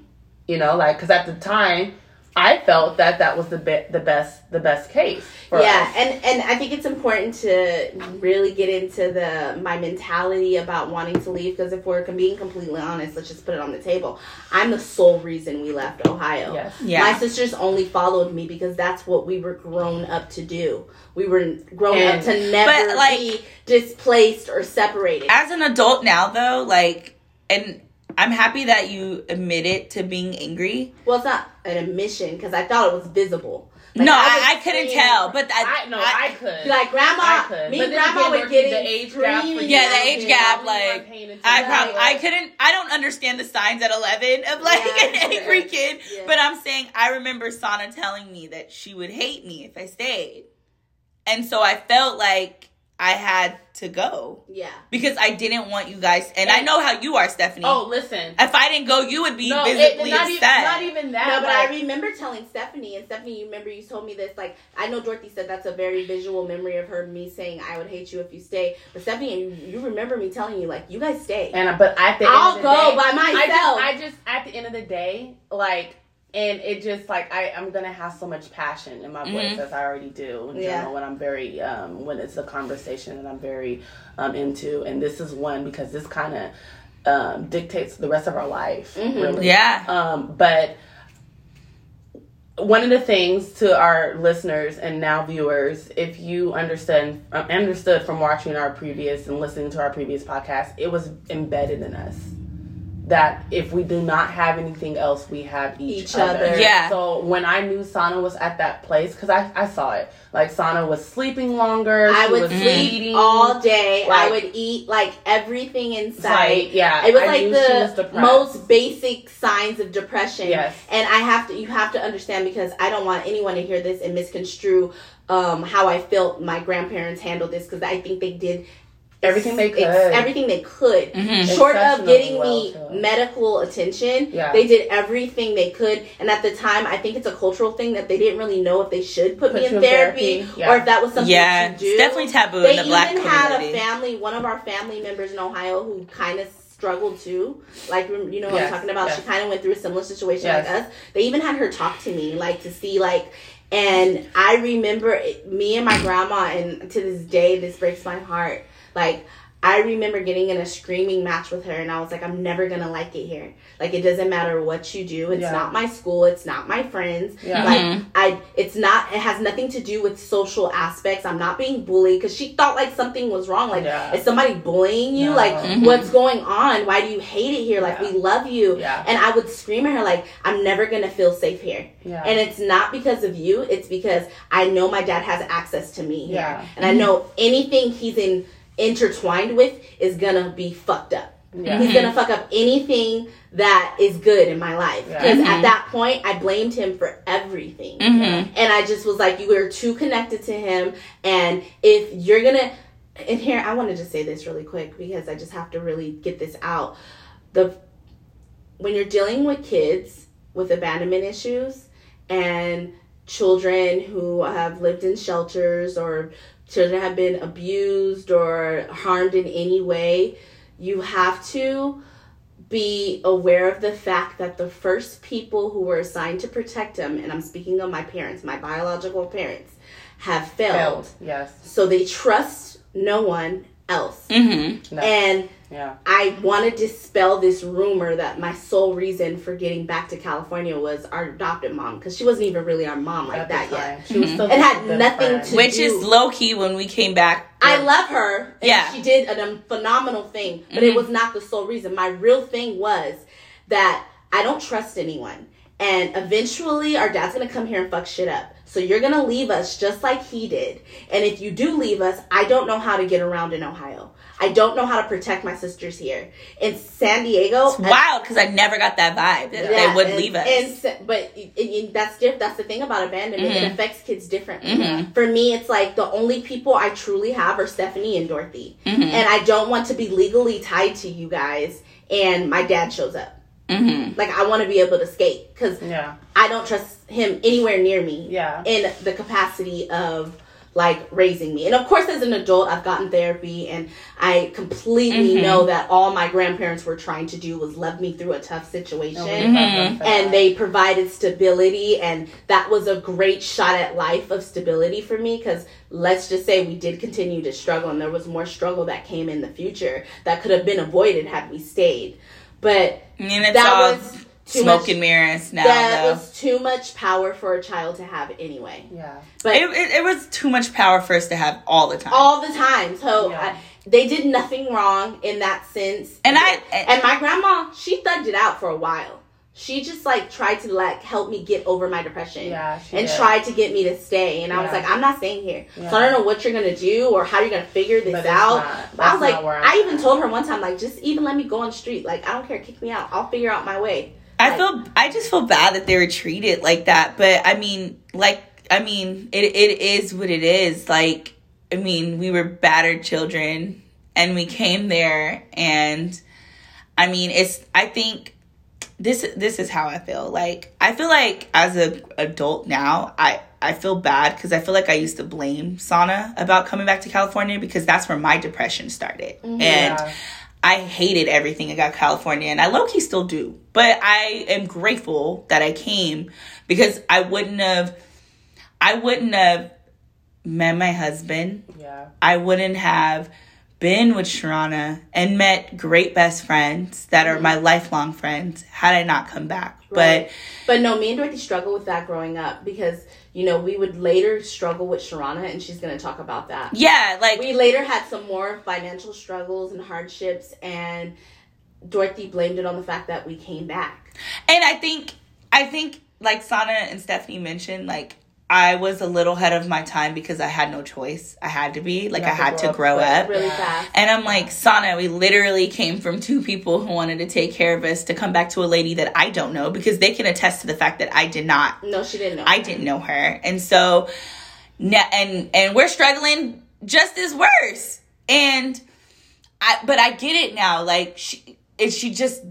You know, like because at the time. I felt that that was the be- the best the best case. For yeah us. and and i think it's important to really get into the my mentality about wanting to leave because if we're being completely honest let's just put it on the table i'm the sole reason we left ohio yes, Yeah. my sisters only followed me because that's what we were grown up to do we were grown And- up to never But, like- be displaced or separated As an adult now though, like and I'm happy that you admitted to being angry. well it's not an admission because i thought it was visible Like, no, was I, I couldn't screaming. tell, but I, I no, I, could. like grandma I could. me and grandma again, would get the age gap for Yeah, the age gap, like, weren't paying attention. I Right. probably I couldn't I don't understand the signs at 11 of like Yeah, an angry kid, Yeah. but I'm saying I remember Sana telling me that she would hate me if I stayed. And so I felt like I had to go yeah because I didn't want you guys and I know how you are, Stephanie. Oh, listen. If I didn't go, you would be no, it, visibly not, even, upset. not even that. No, but like, I remember telling Stephanie, and Stephanie, you remember you told me this. Like, I know Dorothy said that's a very visual memory of her me saying, "I would hate you if you stay." But Stephanie, you, you remember me telling you, like, you guys stay. And but at the I'll end of the go day, by I myself. just, I just at the end of the day, like, and it just like I, I'm gonna have so much passion in my voice Mhm. as I already do in Yeah. general when I'm very um when it's a conversation that I'm very um into, and this is one because this kind of um dictates the rest of our life, Mhm. really. yeah. Um, but one of the things to our listeners and now viewers, if you understand um, understood from watching our previous and listening to our previous podcast, it was embedded in us that if we do not have anything else, we have each, Each other. other. Yeah. So when I knew Sana was at that place, because I, I saw it, like Sana was sleeping longer. I she would was sleep eating. all day. I would eat like everything in It's sight. like, yeah, it was I like knew she was the most basic signs of depression. Yes. And I have to you have to understand because I don't want anyone to hear this and misconstrue um, how I felt my grandparents handled this because I think they did Everything they ex- could. everything they could. Mhm. Short of getting well, me too. medical attention, Yeah. they did everything they could. And at the time, I think it's a cultural thing that they didn't really know if they should put, Put me in in therapy, therapy, yeah. or if that was something Yeah, to it's do. definitely taboo They in the black even had community. a family, one of our family members in Ohio who kind of struggled too. Like, you know what Yes, I'm talking about? yes. She kind of went through a similar situation Yes. like us. They even had her talk to me, like, to see, like, and I remember it, me and my grandma, and to this day, this breaks my heart. Like, I remember getting in a screaming match with her, and I was like, I'm never gonna like it here. Like, it doesn't matter what you do. It's Yeah. not my school. It's not my friends. Yeah. Like, Mhm. I, it's not. It has nothing to do with social aspects. I'm not being bullied because she thought like something was wrong. Like, Yeah. is somebody bullying you? No. Like, Mhm. what's going on? Why do you hate it here? Like, Yeah. we love you. Yeah. And I would scream at her like, I'm never gonna feel safe here. Yeah. And it's not because of you. It's because I know my dad has access to me here, Yeah. and I know anything he's in intertwined with is gonna be fucked up. Yeah. He's gonna fuck up anything that is good in my life. Yeah. Because Mhm. at that point, I blamed him for everything. Mhm. And I just was like, you were too connected to him. And if you're gonna, and here, I want to just say this really quick because I just have to really get this out. The when you're dealing with kids with abandonment issues and children who have lived in shelters or children have been abused or harmed in any way, you have to be aware of the fact that the first people who were assigned to protect them, and I'm speaking of my parents, my biological parents, have failed. Failed. Yes. So they trust no one else. Mhm. No. And yeah. I want to dispel this rumor that my sole reason for getting back to California was our adopted mom because she wasn't even really our mom like At that yet. She was still It had just a good nothing friend. to- Which do- is low key when we came back. I love her. And Yeah. She did a phenomenal thing, but it Mhm. was not the sole reason. My real thing was that I don't trust anyone. And eventually our dad's gonna come here and fuck shit up. So you're gonna leave us just like he did. And if you do leave us, I don't know how to get around in Ohio. I don't know how to protect my sisters here. In San Diego, It's wild because I never got that vibe that yeah, they would and- leave us. And but it, it, that's diff- That's the thing about abandonment. It Mhm. affects kids differently. Mhm. For me, it's like the only people I truly have are Stephanie and Dorothy, Mhm. and I don't want to be legally tied to you guys. And my dad shows up. Mhm. Like I want to be able to skate because Yeah. I don't trust him anywhere near me. Yeah. In the capacity of like raising me. And of course as an adult I've gotten therapy and I completely Mhm. know that all my grandparents were trying to do was love me through a tough situation No, we Mhm. love them for and they provided stability and that was a great shot at life of stability for me because let's just say we did continue to struggle and there was more struggle that came in the future that could have been avoided had we stayed but And it's that all was too smoke much and mirrors now, that though. was too much power for a child to have anyway Yeah. but it, it, it was too much power for us to have all the time. all the time so Yeah. I, they did nothing wrong in that sense And I- and my grandma she thugged it out for a while she just like tried to like help me get over my depression Yeah. She and did. tried to get me to stay. And I was like, I'm not staying here. Yeah. So I don't know what you're gonna do or how you're gonna figure this But out. not- I was like, I'm I even at. told her one time, like, just even let me go on the street. Like, I don't care, kick me out. I'll figure out my way. I Like- feel I just feel bad that they were treated like that. But I mean, like I mean, it it is what it is. Like I mean, we were battered children and we came there and I mean, it's I think this this is how I feel. Like I feel like as a adult now, I I feel bad because I feel like I used to blame Sana about coming back to California because that's where my depression started. Mm-hmm. And Yeah. I hated everything about California, and I low key still do. But I am grateful that I came because I wouldn't have, I wouldn't have met my husband. Yeah. I wouldn't have been with Sharana and met great best friends that are my lifelong friends had I not come back. Right. But no, me and Dorothy struggled with that growing up because, you know, we would later struggle with Sharana, and she's gonna talk about that. Yeah, like we later had some more financial struggles and hardships and Dorothy blamed it on the fact that we came back. And I think I think like Sana and Stephanie mentioned, like I was a little ahead of my time because I had no choice. I had to be. Like I had to grow up. Really fast. And I'm like, Sana, we literally came from two people who wanted to take care of us to come back to a lady that I don't know because they can attest to the fact that I did not No, she didn't know. I didn't know her. And so na- and and we're struggling just as worse. And I but I get it now. Like she it, she just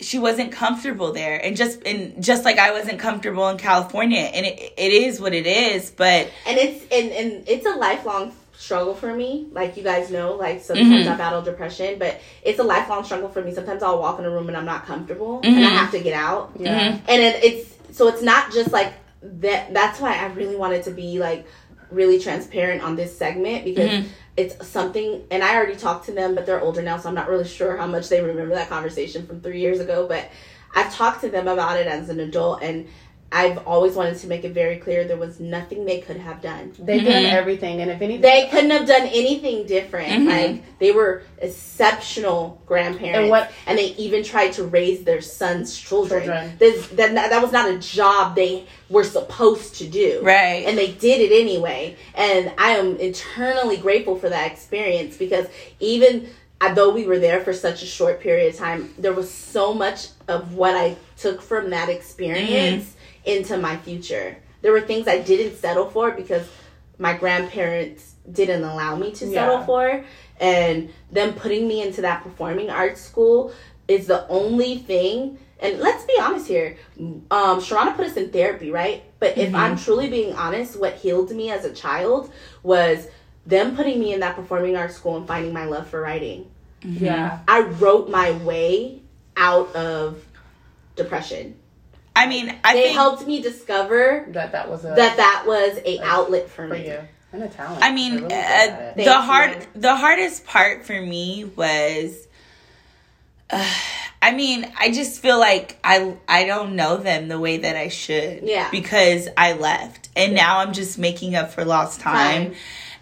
she wasn't comfortable there and just and just like I wasn't comfortable in California and it it is what it is, but and it's and, and it's a lifelong struggle for me like you guys know like sometimes Mhm. i battle depression but it's a lifelong struggle for me sometimes i'll walk in a room and i'm not comfortable and i Mhm. have to get out Yeah. Mhm. and it, it's so it's not just like that that's why i really wanted to be like really transparent on this segment because Mhm. it's something and i already talked to them but they're older now so i'm not really sure how much they remember that conversation from three years ago but i've talked to them about it as an adult and i've always wanted to make it very clear there was nothing they could have done They did Mhm. everything, and if anything, they couldn't have done anything different. Mhm. Like they were exceptional grandparents, And what- and they even tried to raise their sons' children. Children. This, that, that was not a job they were supposed to do, right. And they did it anyway. And I am eternally grateful for that experience because even though we were there for such a short period of time, there was so much of what I took from that experience into my future. There were things I didn't settle for because my grandparents didn't allow me to settle Yeah. for. And them putting me into that performing arts school is the only thing. And let's be honest here. Um, Sharana put us in therapy, right? But if I'm truly being honest, what healed me as a child was them putting me in that performing arts school and finding my love for writing. yeah, I wrote my way out of depression. I mean, I they think helped me discover that that was a that that was a outlet for for me. you and a talent. I mean, really uh, at. Thank the you. hard, the hardest part for me was, uh, <sighs> I mean, I just feel like I, I don't know them the way that I should. Yeah. Because I left, and now I'm just making up for lost time. Time.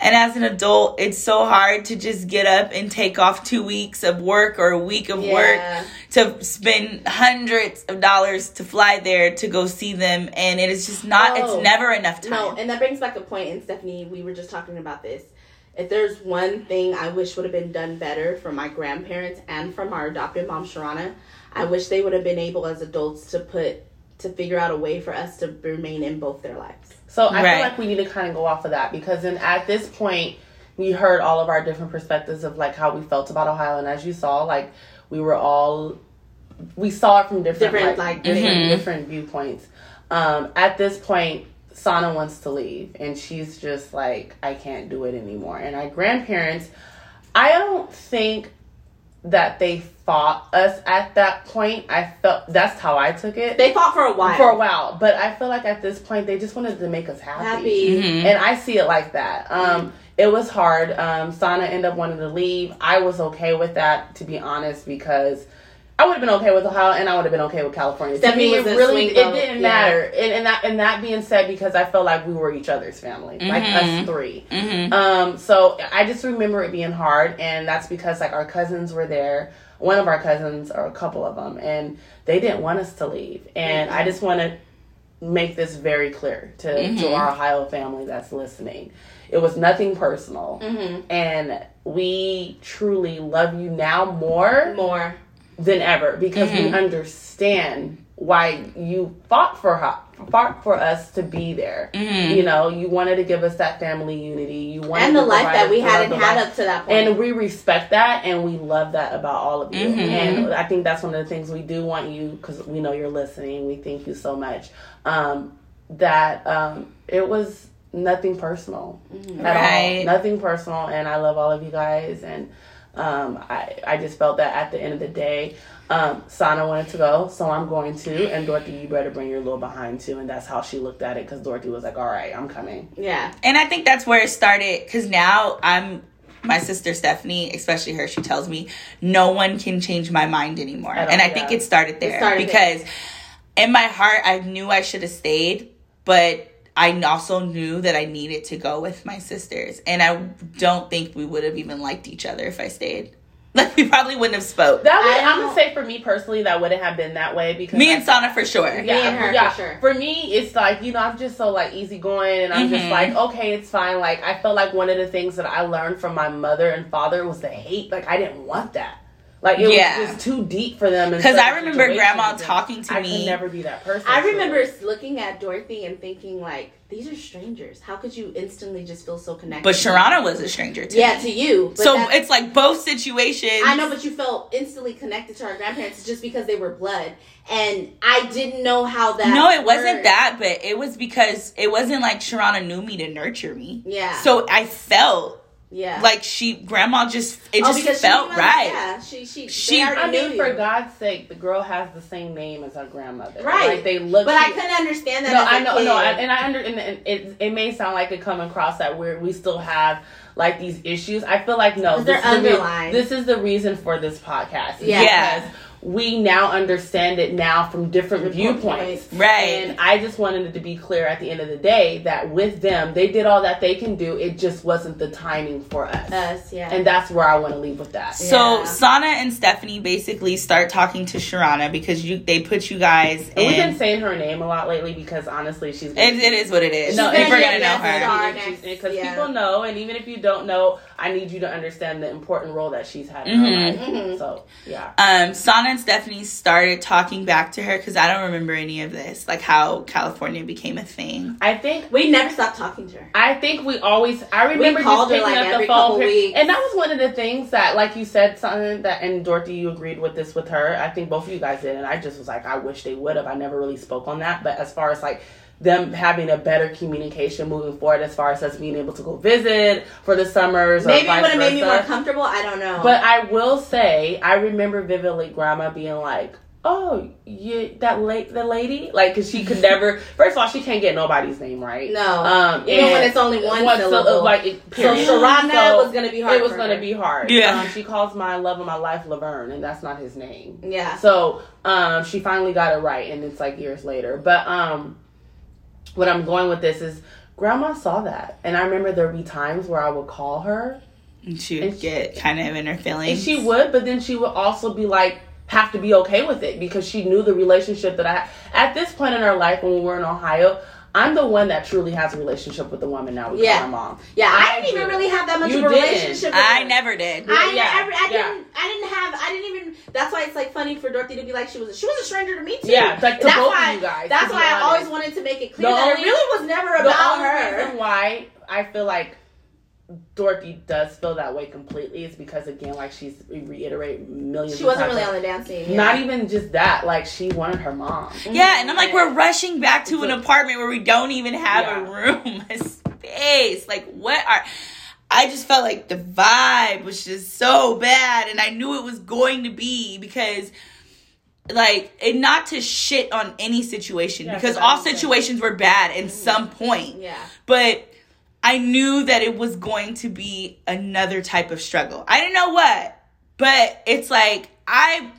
And as an adult, it's so hard to just get up and take off two weeks of work or a week of Yeah. work to spend hundreds of dollars to fly there to go see them, and it is just not. Oh. it's never enough time. No, and that brings back a point, and Stephanie, we were just talking about this. If there's one thing I wish would have been done better for my grandparents and from our adopted mom, Sharana, I wish they would have been able as adults to put to figure out a way for us to remain in both their lives. So I Right. feel like we need to kind of go off of that because then at this point we heard all of our different perspectives of like how we felt about Ohio, and as you saw, like we were all we saw it from different, Different, like, like, different, Mhm. different viewpoints. Um, at this point, Sana wants to leave, and she's just like, I can't do it anymore. And our grandparents, I don't think that they fought us at that point. I felt that's how I took it They fought for a while. for a while, but I feel like at this point they just wanted to make us happy. Happy. Mhm. And I see it like that. Um, it was hard. Um, Sana ended up wanting to leave. I was okay with that, to be honest, because I would have been okay with Ohio, and I would have been okay with California. Stephanie to me, it really it vote, didn't yeah. matter. And, and that and that being said, because I felt like we were each other's family, like Mhm. us three. Mhm. Um, so I just remember it being hard, and that's because like our cousins were there. One of our cousins, or a couple of them, and they didn't want us to leave. And I just want to make this very clear to, to Mhm. our Ohio family that's listening. It was nothing personal, hmm and we truly love you now more More. Than ever because we Mhm. understand why you fought for ho- fought for us to be there. Mhm. You know, you wanted to give us that family unity. You wanted And the life that we hadn't had life- up to that point. and we respect that and we love that about all of you Mhm. and i think that's one of the things we do want you because we know you're listening we thank you so much um, that um, it was nothing personal at Right. all nothing personal and i love all of you guys and um, I, I just felt that at the end of the day um, sana wanted to go so i'm going to and dorothy you better bring your little behind too. And that's how she looked at it because dorothy was like all right i'm coming. Yeah. And I think that's where it started because now I'm my sister Stephanie, especially her, she tells me no one can change my mind anymore. At all, And I think it started there. started because in my heart, I knew I should have stayed, but I also knew that I needed to go with my sisters. And I don't think we would have even liked each other if I stayed. <laughs> Like we probably wouldn't have spoke. That would, I I'm gonna say for me personally, that wouldn't have been that way because Me I- and Sana for sure. Me and her, yeah. for sure. For me, it's like you know, I'm just so like easygoing, and I'm just Mhm. like, okay, it's fine. Like I felt like one of the things that I learned from my mother and father was the hate. Like I didn't want that. Like it Yeah. was just too deep for them. Because I remember Grandma talking to I me. could never be that person. I so- remember looking at Dorothy and thinking like, these are strangers. How could you instantly just feel so connected? but Sharana was a stranger to yeah, me. to you. But so it's like both situations. I know, but you felt instantly connected to our grandparents just because they were blood, and I didn't know how that. No, it wasn't that, but it was because it wasn't like Sharana knew me to nurture me. Yeah. So I felt yeah, like she, Grandma just, it Oh, just because she felt was- right. Yeah, she she She- I knew mean, for. God's sake, the girl has the same name as her grandmother. Right. Like they look. But I couldn't understand that. No, as a I know, kid. no, and I under, and and it, it may sound like it come across that we're we still have like these issues. I feel like no, they're this is the re- this is the reason for this podcast. is Yeah. Yeah. Because we now understand it now from different Different viewpoints. points. Right. And I just wanted it to be clear at the end of the day that with them, they did all that they can do. It just wasn't the timing for us. us, yeah. and that's where I want to leave with that. So Yeah. Sana and Stephanie basically start talking to Sharana because you they put you guys And we've been saying her name a lot lately because honestly, she's It, it is what it is. No, People and are she- gonna know her. because yeah. people know, and even if you don't know, I need you to understand the important role that she's had in her Mhm. life. Mhm. So yeah, um, Sana and Stephanie started talking back to her because I don't remember any of this, like how California became a thing. I think we never stopped talking to her. I think we always. I remember called her, just picking like, up every the phone, couple per- weeks. and that was one of the things that, like you said, something that, and Dorothy, you agreed with this with her. I think both of you guys did, and I just was like, I wish they would have. I never really spoke on that, but as far as like them having a better communication moving forward, as far as us being able to go visit for the summers, Maybe or it would have made me more comfortable. I don't know. But I will say, I remember vividly Grandma being like, "Oh, you that late the lady," like because she could <laughs> never. First of all, she can't get nobody's name right. no, Um, even and when it's only one once syllable. the- like it, so period. Sharana So was gonna be hard. it was for going to her. be hard. Yeah. Um, she calls my love of my life Laverne, and that's not his name. Yeah. So um, she finally got it right, and it's like years later. But um, what I'm going with this is, Grandma saw that, and I remember there'd be times where I would call her, And she would And she- get kind of in her and feelings. she would, but then she would also be like, have to be okay with it because she knew the relationship that I at this point in her life when we were in Ohio. I'm the one that truly has a relationship with the woman now. We Yeah. call her mom. Yeah, I, I didn't even do. really have that much You of a didn't. relationship. With I her. never did. I, Yeah, I, I yeah. didn't. I didn't have. I didn't even. That's why it's like funny for Dorothy to be like she was. She was a stranger to me too. Yeah, like to that's both why, of you guys. That's why I always wanted to make it clear The that only- it really was never about the about only her. reason why I feel like Dorothy does feel that way completely is because again, like she's reiterate millions. She wasn't times, really on the dance scene. yeah. Not even just that. Like she wanted her mom. Yeah, and I'm like, we're rushing back to an apartment where we don't even have Yeah. a room, <laughs> a space. Like, what are. I just felt like the vibe was just so bad, and I knew it was going to be because, like, and not to shit on any situation Yeah, because 'cause all I'm the same. situations were bad in mm-hmm. some point, Yeah. but I knew that it was going to be another type of struggle. I didn't know what, but it's like I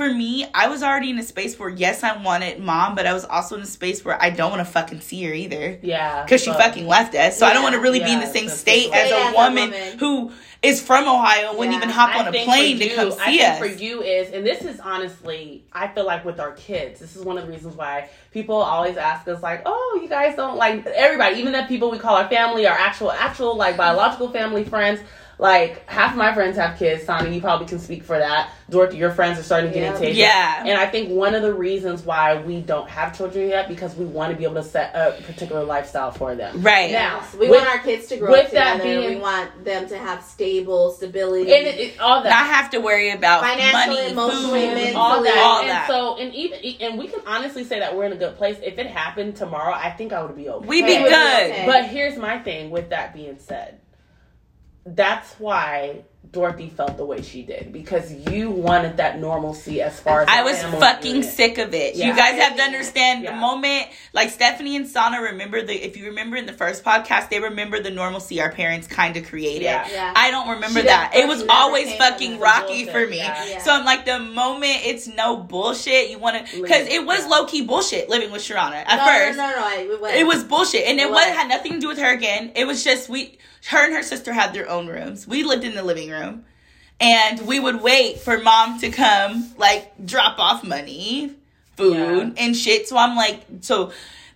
for me, I was already in a space where yes, I wanted mom, but I was also in a space where I don't want to fucking see her either. Yeah, Because she fucking left us. So I don't want to really be in the same that's state as a woman woman. who is from Ohio and wouldn't Yeah. even hop on a plane for to you- come I see think us. for you is, and this is honestly, I feel like with our kids, this is one of the reasons why people always ask us like, "Oh, you guys don't like everybody, even the people we call our family, our actual, actual like biological family friends." Like half of my friends have kids. Sonny, you probably can speak for that. Dorothy, your friends are starting to get Yeah. into Yeah. And I think one of the reasons why we don't have children yet because we want to be able to set a particular lifestyle for them. Right. Now, we with- want our kids to grow with up that together. being- we want them to have stable stability. And it, it, all that. Not have to worry about Financially, money, emotionally, food, mentally. all that. all and that. so, and even, and we can honestly say that we're in a good place. If it happened tomorrow, I think I would be okay. We'd be It would be good. okay. But here's my thing. With that being said, that's why Dorothy felt the way she did because you wanted that normalcy as far as I was fucking unit. sick of it. You guys have to understand the moment, like Stephanie and Sana remember the, if you remember in the first podcast, they remember the normalcy our parents kind of created. Yeah. Yeah. I don't remember She that. It was always fucking rocky bullshit. for me. Yeah. Yeah. So I'm like, the moment it's no bullshit, you want to, because it was Yeah. low key bullshit living with Sharana at no, first. No, no, no, it was. It was bullshit, and it, It was was. had nothing to do with her again. It was just we, her and her sister had their own rooms. We lived in the living room, and we would wait for mom to come like drop off money, food Yeah. and shit. So I'm like, so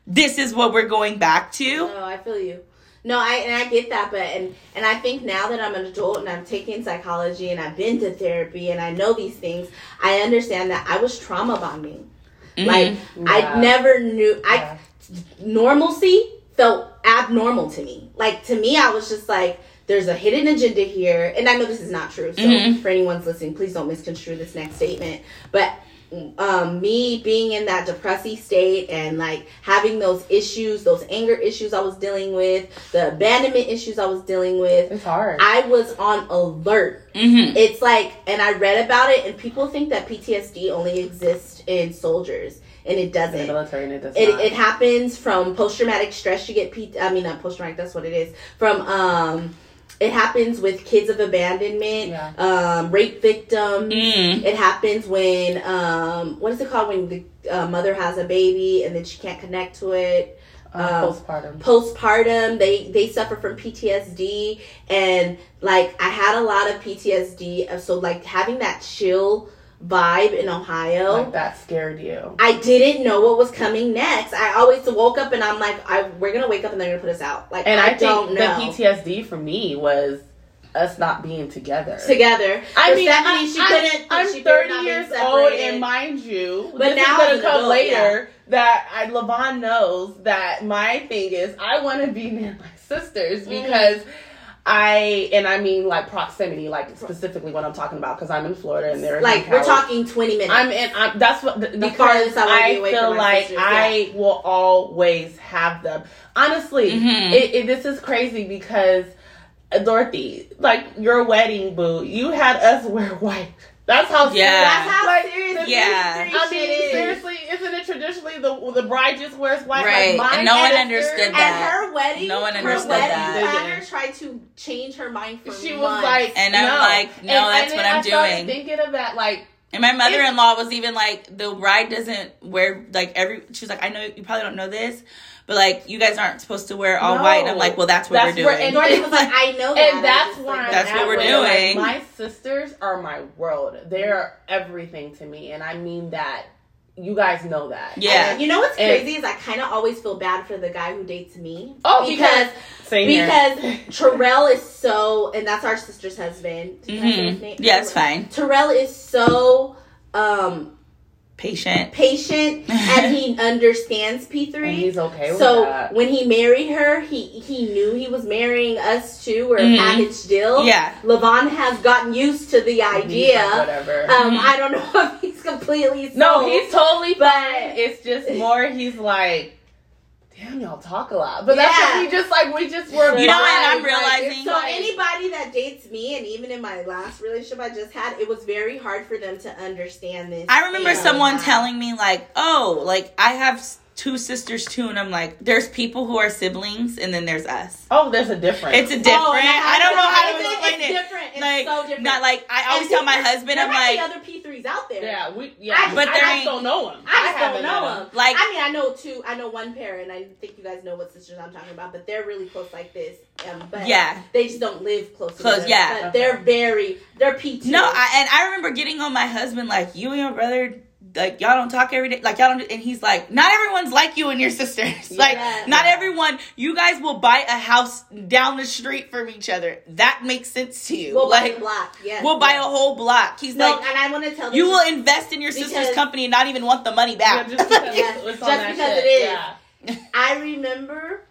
this is what we're going back to. No, I feel you. No, I and I get that, but and and I think now that I'm an adult and I'm taking psychology and I've been to therapy and I know these things, I understand that I was trauma bonding. Mm-hmm. Like Yeah. I never knew I Yeah. normalcy felt abnormal to me. Like to me, I was just like, there's a hidden agenda here, and I know this is not true. So Mhm. for anyone's listening, please don't misconstrue this next statement. But um, me being in that depressive state and like having those issues, those anger issues I was dealing with, the abandonment issues I was dealing with, It's hard. I was on alert Mm-hmm. it's like and i read about it and people think that ptsd only exists in soldiers and it in the doesn't military and it does it, not. it happens from post-traumatic stress you get P- i mean not post-traumatic that's what it is from um it happens with kids of abandonment Yeah. um rape victims Mm. it happens when um what is it called when the uh, mother has a baby and then she can't connect to it um, um, postpartum. postpartum they they suffer from PTSD and like I had a lot of PTSD uh, so like having that chill vibe in Ohio Like that scared you. I didn't know what was coming next I always woke up and I'm like I we're gonna wake up and they're gonna put us out like And I, I, don't think know the PTSD for me was us not being together. together I For mean, Stephanie, I, she couldn't I'm she 30 not years old, and mind you, But now is gonna come adult, later. That I, Levon knows that my thing is I want to be near my <laughs> sisters Mhm. because I and I mean like proximity, like specifically what I'm talking about because I'm in Florida and they're like we're talking 20 minutes I'm in. I'm, that's what the, The because I I feel like sisters, I will always have them. Honestly, Mhm. it, it, this is crazy because uh, Dorothy, like your wedding boo, you had us <laughs> wear white. That's how. serious- Yeah. that's how like, serious Yeah. I shit mean, is. seriously, isn't it traditionally the the bride just wears white? Right, Like, my and no one sister- understood At that. her wedding, No one understood her wedding that. planner tried to change her mind for She was like, And I'm no. like, no, And- that's and what I'm I started doing. Thinking of that, like, And my mother in law was even like, the bride doesn't wear like every. She was like, I know you probably don't know this, but like you guys aren't supposed to wear all No. white. And I'm like, well, that's what That's we're where- doing. and Dorothy was like, I know <laughs> that. And that's just, why like, That's what we're where, like, doing. my sisters are my world. They're everything to me, and I mean that. You guys know that. Yeah. And you know what's And- crazy is I kind of always feel bad for the guy who dates me. Oh, because Same here. because Terrell is so, and that's our sister's husband. Can I say his Mhm. Yeah, it's fine. Terrell is so um Patient. patient and he <laughs> understands P and three. he's okay with So that. when he married her, he he knew he was marrying us too. We're Mhm. a package deal. Yeah. Levon has gotten used to the He's like, idea. whatever. Um, Mhm. I don't know <laughs> if he's completely no, he's totally but- fine. It's just <laughs> more. He's like, damn, y'all talk a lot, but that's what we just like. We just were. You know what. I'm realizing? it's So like- anybody that dates me, and even in my last relationship I just had, it was very hard for them to understand this. I remember someone telling me like, "Oh, like I have two sisters too," and I'm like, "There's people who are siblings, and then there's us. Oh, there's a difference. It's a different. Oh, and I don't know how to explain it's it. different. It's like, so different. not like I always tell my husband, there I'm might be like, other P3s out there. yeah, we yeah, I- But I there just ain't- don't know them. I just don't know met them. Like- I mean, I know two. I know one pair, and I think you guys know what sisters I'm talking about. But they're really close like this. Um, but Yeah. they just don't live close. Close, together. yeah. But they're very. They're P2. no, I, and I remember getting on my husband like, you and your brother. Like y'all don't talk every day, like y'all don't, do-" and he's like, not everyone's like you and your <laughs> sisters. like, Yeah. not everyone. You guys will buy a house down the street from each other. That makes sense to you. we'll buy like, a block. Yes. we'll buy a whole block. He's No, like, and I want to tell you this- will invest in your sister's company and not even want the money Yeah, back. just because <laughs> Yeah, it's just because it is. Yeah. I remember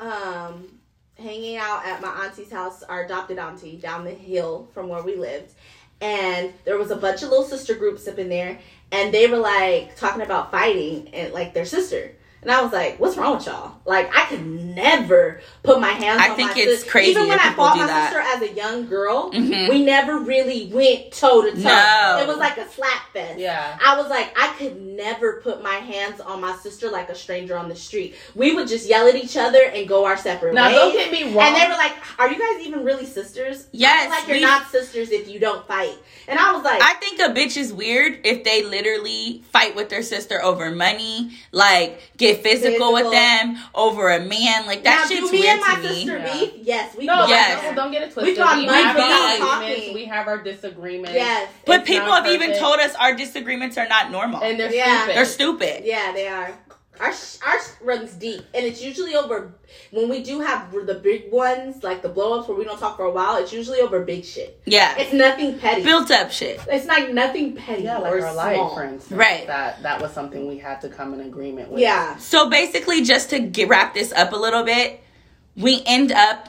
um, hanging out at my auntie's house, our adopted auntie, down the hill from where we lived. And there was a bunch of little sister groups up in there, and they were like talking about fighting and like their sister. And I was like, "What's wrong with y'all? Like, I could never put my hands I on think my it's sis- crazy Even when I fought my that. sister as a young girl, Mhm. we never really went toe to toe. No. It was like a slap fest. Yeah. I was like, I could never put my hands on my sister like a stranger on the street. We would just yell at each other and go our separate Now ways. don't get me wrong. and they were like, "Are you guys even really sisters?" Yes, I like you're we- not sisters if you don't fight. And I was like, I think a bitch is weird if they literally fight with their sister over money, like get get physical, with them over a man. Like that now, shit's do me weird and my to me. sister Yeah. beef? Yes, we No, both Yes. no, don't get it twisted. gone we have our without arguments, we have our disagreements. Yes. But It's people not have even told us our disagreements are not normal. and they're Yeah. stupid. They're stupid. Yeah, they are. Our sh- ours runs deep, and it's usually over when we do have the big ones, like the blowups where we don't talk for a while. It's usually over big shit. Yeah. It's nothing petty. Built up shit. It's like nothing petty yeah, like or our life, small. for instance. Right. That that was something we had to come in agreement with. Yeah, So basically, just to get, wrap this up a little bit, we end up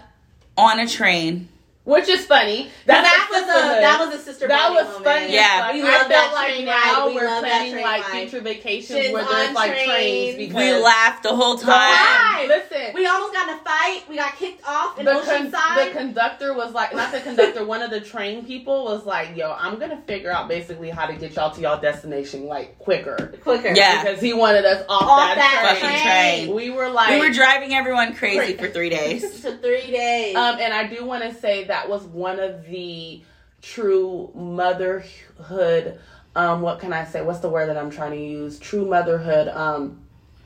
on a train. Which is funny. that, That's was a that was a sister. That was moment. funny. Yeah. Like, We I love felt that like train now ride. We we're love that planning train like ride. future vacations Shit's where there's on like trains. trains because We laughed the whole the time. Hi. Listen, We almost got in a fight. We got kicked off in the, con- Oceanside. the conductor was like, not the conductor, one of the train people was like, yo, I'm gonna figure out basically how to get y'all to y'all destination like quicker. Quicker. Yeah. Because he wanted us off, Off that, that train. Fucking train. We were like, We were driving everyone crazy for three days. <laughs> For three days. Um, and I do want to say that was one of the true motherhood. Um, what can I say? What's the word that I'm trying to use? True motherhood. Um,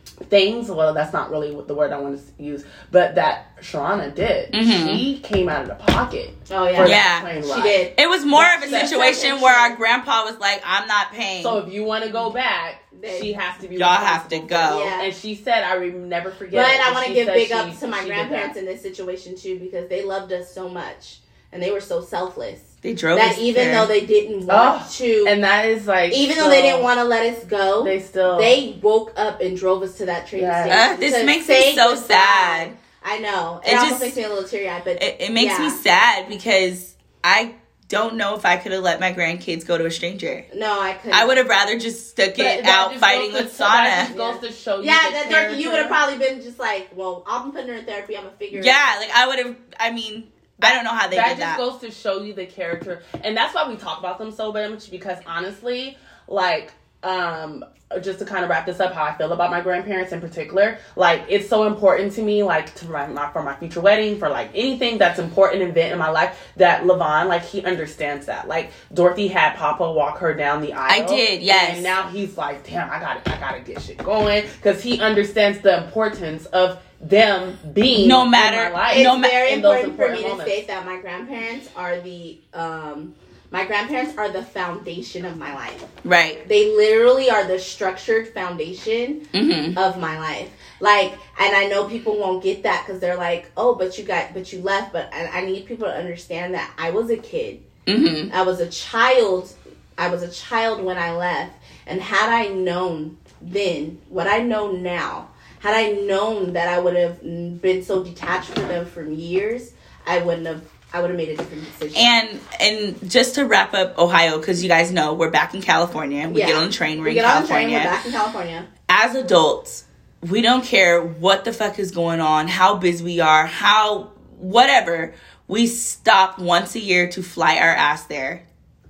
things. Well, that's not really what the word I want to use, but that Sharana did. Mhm. She came out of the pocket. oh yeah. Yeah. She did. It was more of a situation where our grandpa was like, I'm not paying. So if you want to go back, she has to be. Y'all have to go. Yeah. And she said, "I re- never forget." But it. I want to give big she- ups to my grandparents in this situation too because they loved us so much and they were so selfless They drove us. that us even there. though they didn't want Oh, to, and that is like, even though they didn't want to let us go, they still they woke up and drove us to that train Yes. station. Ugh, this makes me so goodbye. sad. I know. It, It almost just- makes me a little teary eyed, but It, it makes me sad because I don't know if I could have let my grandkids go to a stranger. No, I couldn't. I would have rather just stuck But it that out just fighting goes with to- That Sana. just goes to show you. Yeah, the that Dirk, you would have probably been just like, well, I'm putting her in therapy. I'm gonna figure. it Yeah, out. like I would have. I mean, I don't know how they that did just that. goes to show you the character, and that's why we talk about them so much. Because honestly, like, um, just to kind of wrap this up, how I feel about my grandparents in particular, like it's so important to me, like to my, my for my future wedding, for like anything that's important event in my life. That Levon, like, he understands that. Like Dorothy had Papa walk her down the aisle. I did, yes. And now he's like, damn, I got I gotta get shit going because he understands the importance of them being No in matter- my life. it's no ma- very in those important for me important to moments. state that my grandparents are the um my grandparents are the foundation of my life. right. They literally are the structured foundation hmm of my life. Like, and I know people won't get that because they're like, "Oh, but you got, but you left." But I, I need people to understand that I was a kid. hmm I was a child. I was a child when I left, and had I known then what I know now, had I known that I would have been so detached from them for years, I wouldn't have. I would have made a different decision. And and just to wrap up Ohio, because you guys know we're back in California. We Yeah. get on the train. We're we in get on the train. We're back in California. As adults, we don't care what the fuck is going on, how busy we are, how whatever. We stop once a year to fly our ass there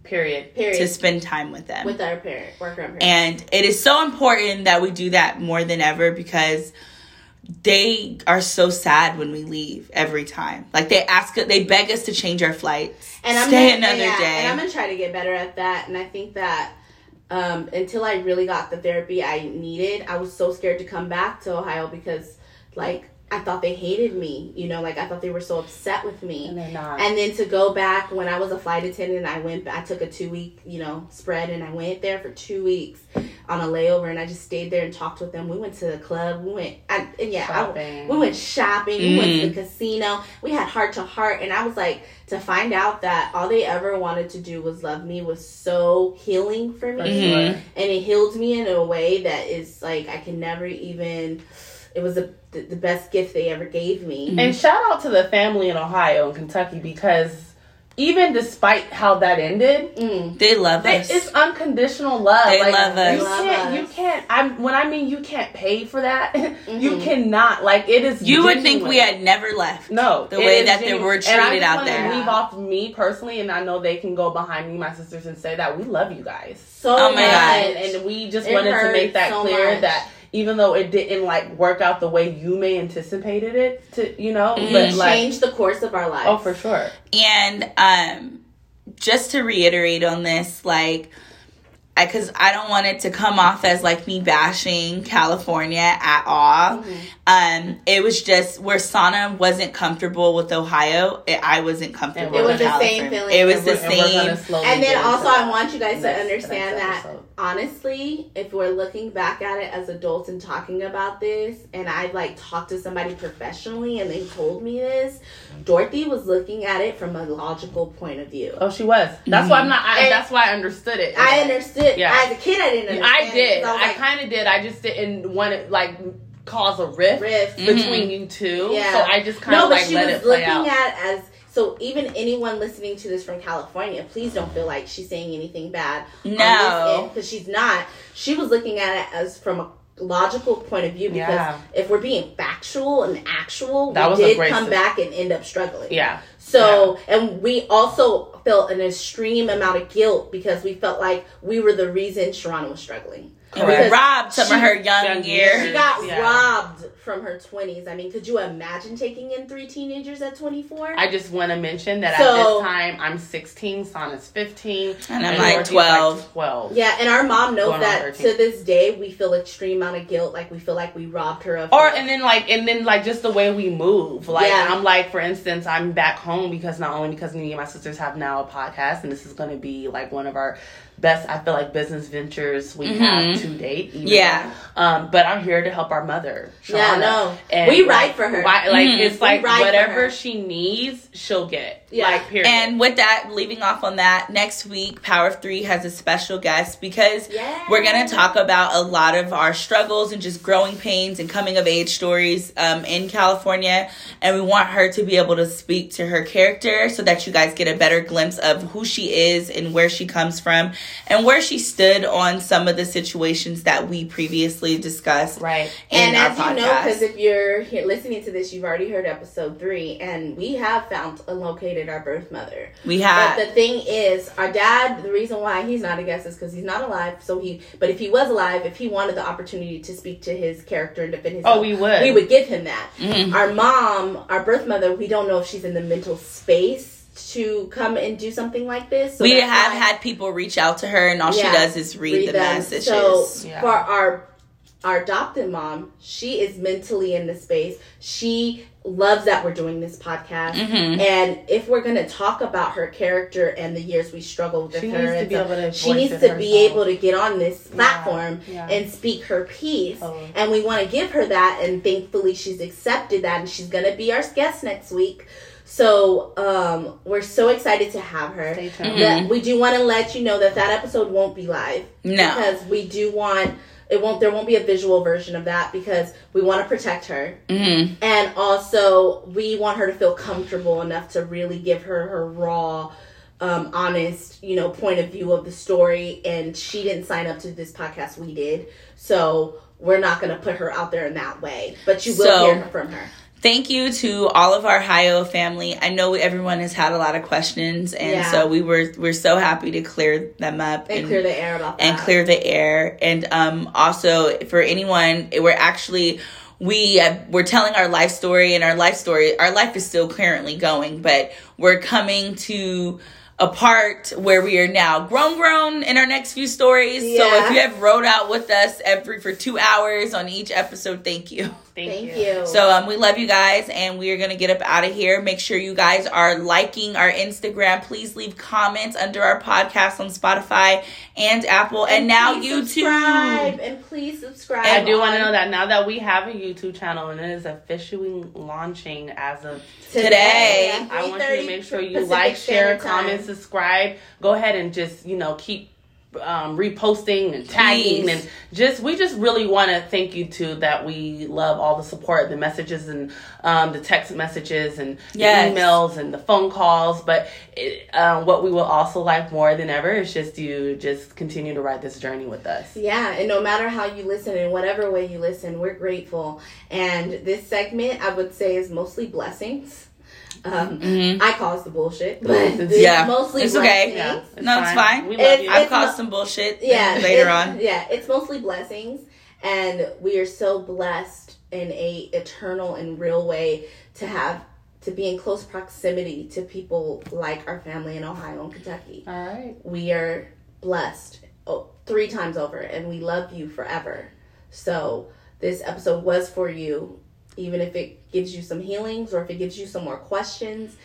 Period. Period. to spend time with them. with our parent, our grandparents. And it is so important that we do that more than ever because they are so sad when we leave every time. Like they ask, they beg us to change our flights, and I'm stay gonna, another yeah, day. And I'm gonna try to get better at that. And I think that um, until I really got the therapy I needed, I was so scared to come back to Ohio because, like, I thought they hated me. You know, like I thought they were so upset with me. And they're not. And then to go back when I was a flight attendant, I went. I took a two week, you know, spread, and I went there for two weeks on a layover, and I just stayed there and talked with them. We went to the club. We went, I, and yeah, I, we went shopping. We went Mm-hmm. to the casino. We had heart to heart, and I was like, to find out that all they ever wanted to do was love me was so healing for me, For Mhm. and it healed me in a way that is like I can never even. It was the the, the best gift they ever gave me. And shout out to the family in Ohio and Kentucky because even despite how that ended, Mm. they love they, us. it's unconditional love. They like, love us. You Love can't. us. You can't. I'm when I mean you can't pay for that. <laughs> you Mhm. cannot. Like it is. you would think we had never left. No, the way is that they genuine. were And I treated just out wanna there. Leave off me personally, and I know they can go behind me, my sisters, and say that we love you guys. So Oh my much. God. And, and we just It wanted to make that so clear much. that even though it didn't like work out the way you may anticipated it to, you know, Mhm. but like changed the course of our lives. oh for sure. And um, just to reiterate on this, like, because I, don't want it to come off as like me bashing California at all. Um, it was just where Sana wasn't comfortable with Ohio. It, I wasn't comfortable. It It was with the California. same feeling. It was the and same. And then also, I want you guys to understand that honestly, if we're looking back at it as adults and talking about this, and I like talked to somebody professionally and they told me this, Dorothy was looking at it from a logical point of view. Oh, she was. That's why I'm not. I, that's why I understood it. I understood. Yeah. As a kid, I didn't understand. I it, did. 'cause I, was like, kind of did. I just didn't want to like cause a rift, rift. between mm-hmm. you two. Yeah. So I just kind of but like she let was it play looking out. at as so. Even anyone listening to this from California, please don't feel like she's saying anything bad. No. because she's not. She was looking at it as from a logical point of view because Yeah. if we're being factual and actual, That we did come back and end up struggling. yeah. So, and we also felt an extreme amount of guilt because we felt like we were the reason Sharana was struggling. And we robbed some She- of her young, young years. She got Yeah. robbed from her 20s. I mean, could you imagine taking in three teenagers at 24? I just want to mention that at this time I'm 16, Sana's 15, And I'm like Dorothy's 12. 12. yeah, and our mom knows that to this day we feel extreme amount of guilt, like we feel like we robbed her of Or her- and then like and then like just the way we move. Like Yeah. I'm like for instance, I'm back home because not only because me and my sisters have now a podcast and this is gonna be like one of our best I feel like business ventures we have to date. even Yeah. Um, but I'm here to help our mother. Yeah, no. And We like, ride for her. why- like Mhm. it's like We ride for whatever she needs, she'll get. Yeah. Like period. And with that, leaving off on that, next week, Power of Three has a special guest because we're going to talk about a lot of our struggles and just growing pains and coming of age stories um, in California. And we want her to be able to speak to her character so that you guys get a better glimpse of who she is and where she comes from and where she stood on some of the situations that we previously discussed. right. And as you know, because if you're here listening to this, you've already heard episode three, and we have found and located our birth mother. we have. But the thing is, our dad. The reason why he's not a guest is because he's not alive. So he, but if he was alive, if he wanted the opportunity to speak to his character and defend his, Oh, we would. we would give him that. Mhm. Our mom, our birth mother, we don't know if she's in the mental space to come and do something like this. So we have why- had people reach out to her, and all she does is read, the them. messages. So Yeah. for our our adopted mom, she is mentally in the space. She loves that we're doing this podcast. Mhm. And if we're gonna talk about her character and the years we struggled with She her, needs to be stuff, able to she needs it to be able to get on this platform yeah. and speak her piece. Totally. And we want to give her that, and thankfully she's accepted that, and she's gonna be our guest next week. So um, we're so excited to have her. Stay tuned. That we do want to let you know that that episode won't be live No. because we do want it won't there won't be a visual version of that because we want to protect her. Mhm. and also we want her to feel comfortable enough to really give her her raw um, honest you know point of view of the story. And she didn't sign up to this podcast we did. So we're not going to put her out there in that way. But you will So- hear from her Thank you to all of our Ohio family. I know everyone has had a lot of questions, and Yeah. so we were we're so happy to clear them up and, clear the air about that and clear the air. And um, also for anyone, we're actually we uh, we're telling our life story, and our life story, our life is still currently going, but we're coming to a part where we are now grown grown in our next few stories so if you have rode out with us every for two hours on each episode thank you Thank, thank you. you so um, we love you guys, and we are gonna get up out of here. Make sure you guys are liking our Instagram. Please leave comments under our podcast on Spotify and Apple, and, now please subscribe, YouTube. and please subscribe I do want to know that now that we have a YouTube channel and it is officially launching as of Today. at I want you to make sure you Pacific like, share, Standard Subscribe. Go ahead and just you know keep um, reposting and tagging Please. and just we just really want to thank you too that we love all the support, the messages and um, the text messages and the emails and the phone calls. But it, um, what we will also like more than ever is just you just continue to ride this journey with us. Yeah, and no matter how you listen, in whatever way you listen, we're grateful. And this segment, I would say, is mostly blessings. Um, Mhm. I caused the bullshit, but it's Yeah, mostly it's okay. blessings. Yeah, No, it's fine. We love It's- you. I've it's caused not- some bullshit Yeah, later on. Yeah, it's mostly blessings, and we are so blessed in a eternal and real way to have to be in close proximity to people like our family in Ohio and Kentucky. all right. We are blessed oh, three times over, and we love you forever. So this episode was for you, even if it gives you some healings or if it gives you some more questions.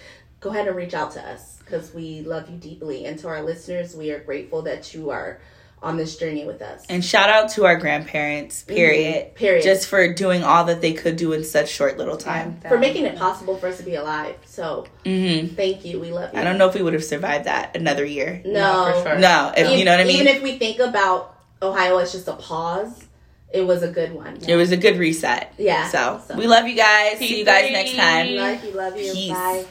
Go ahead and reach out to us because we love you deeply, and to our listeners, we are grateful that you are on this journey with us. And shout out to our grandparents, period. Mhm, period. Just for doing all that they could do in such short little time. for making it possible for us to be alive. So hmm thank you. We love you. I don't know if we would have survived that another year. No, No, for sure. No, if, you know what I mean? Even if we think about Ohio as just a pause, it was a good one. it was a good reset. Yeah. So, So- we love you guys. See you guys next time. Love you. Love you. Peace. Bye.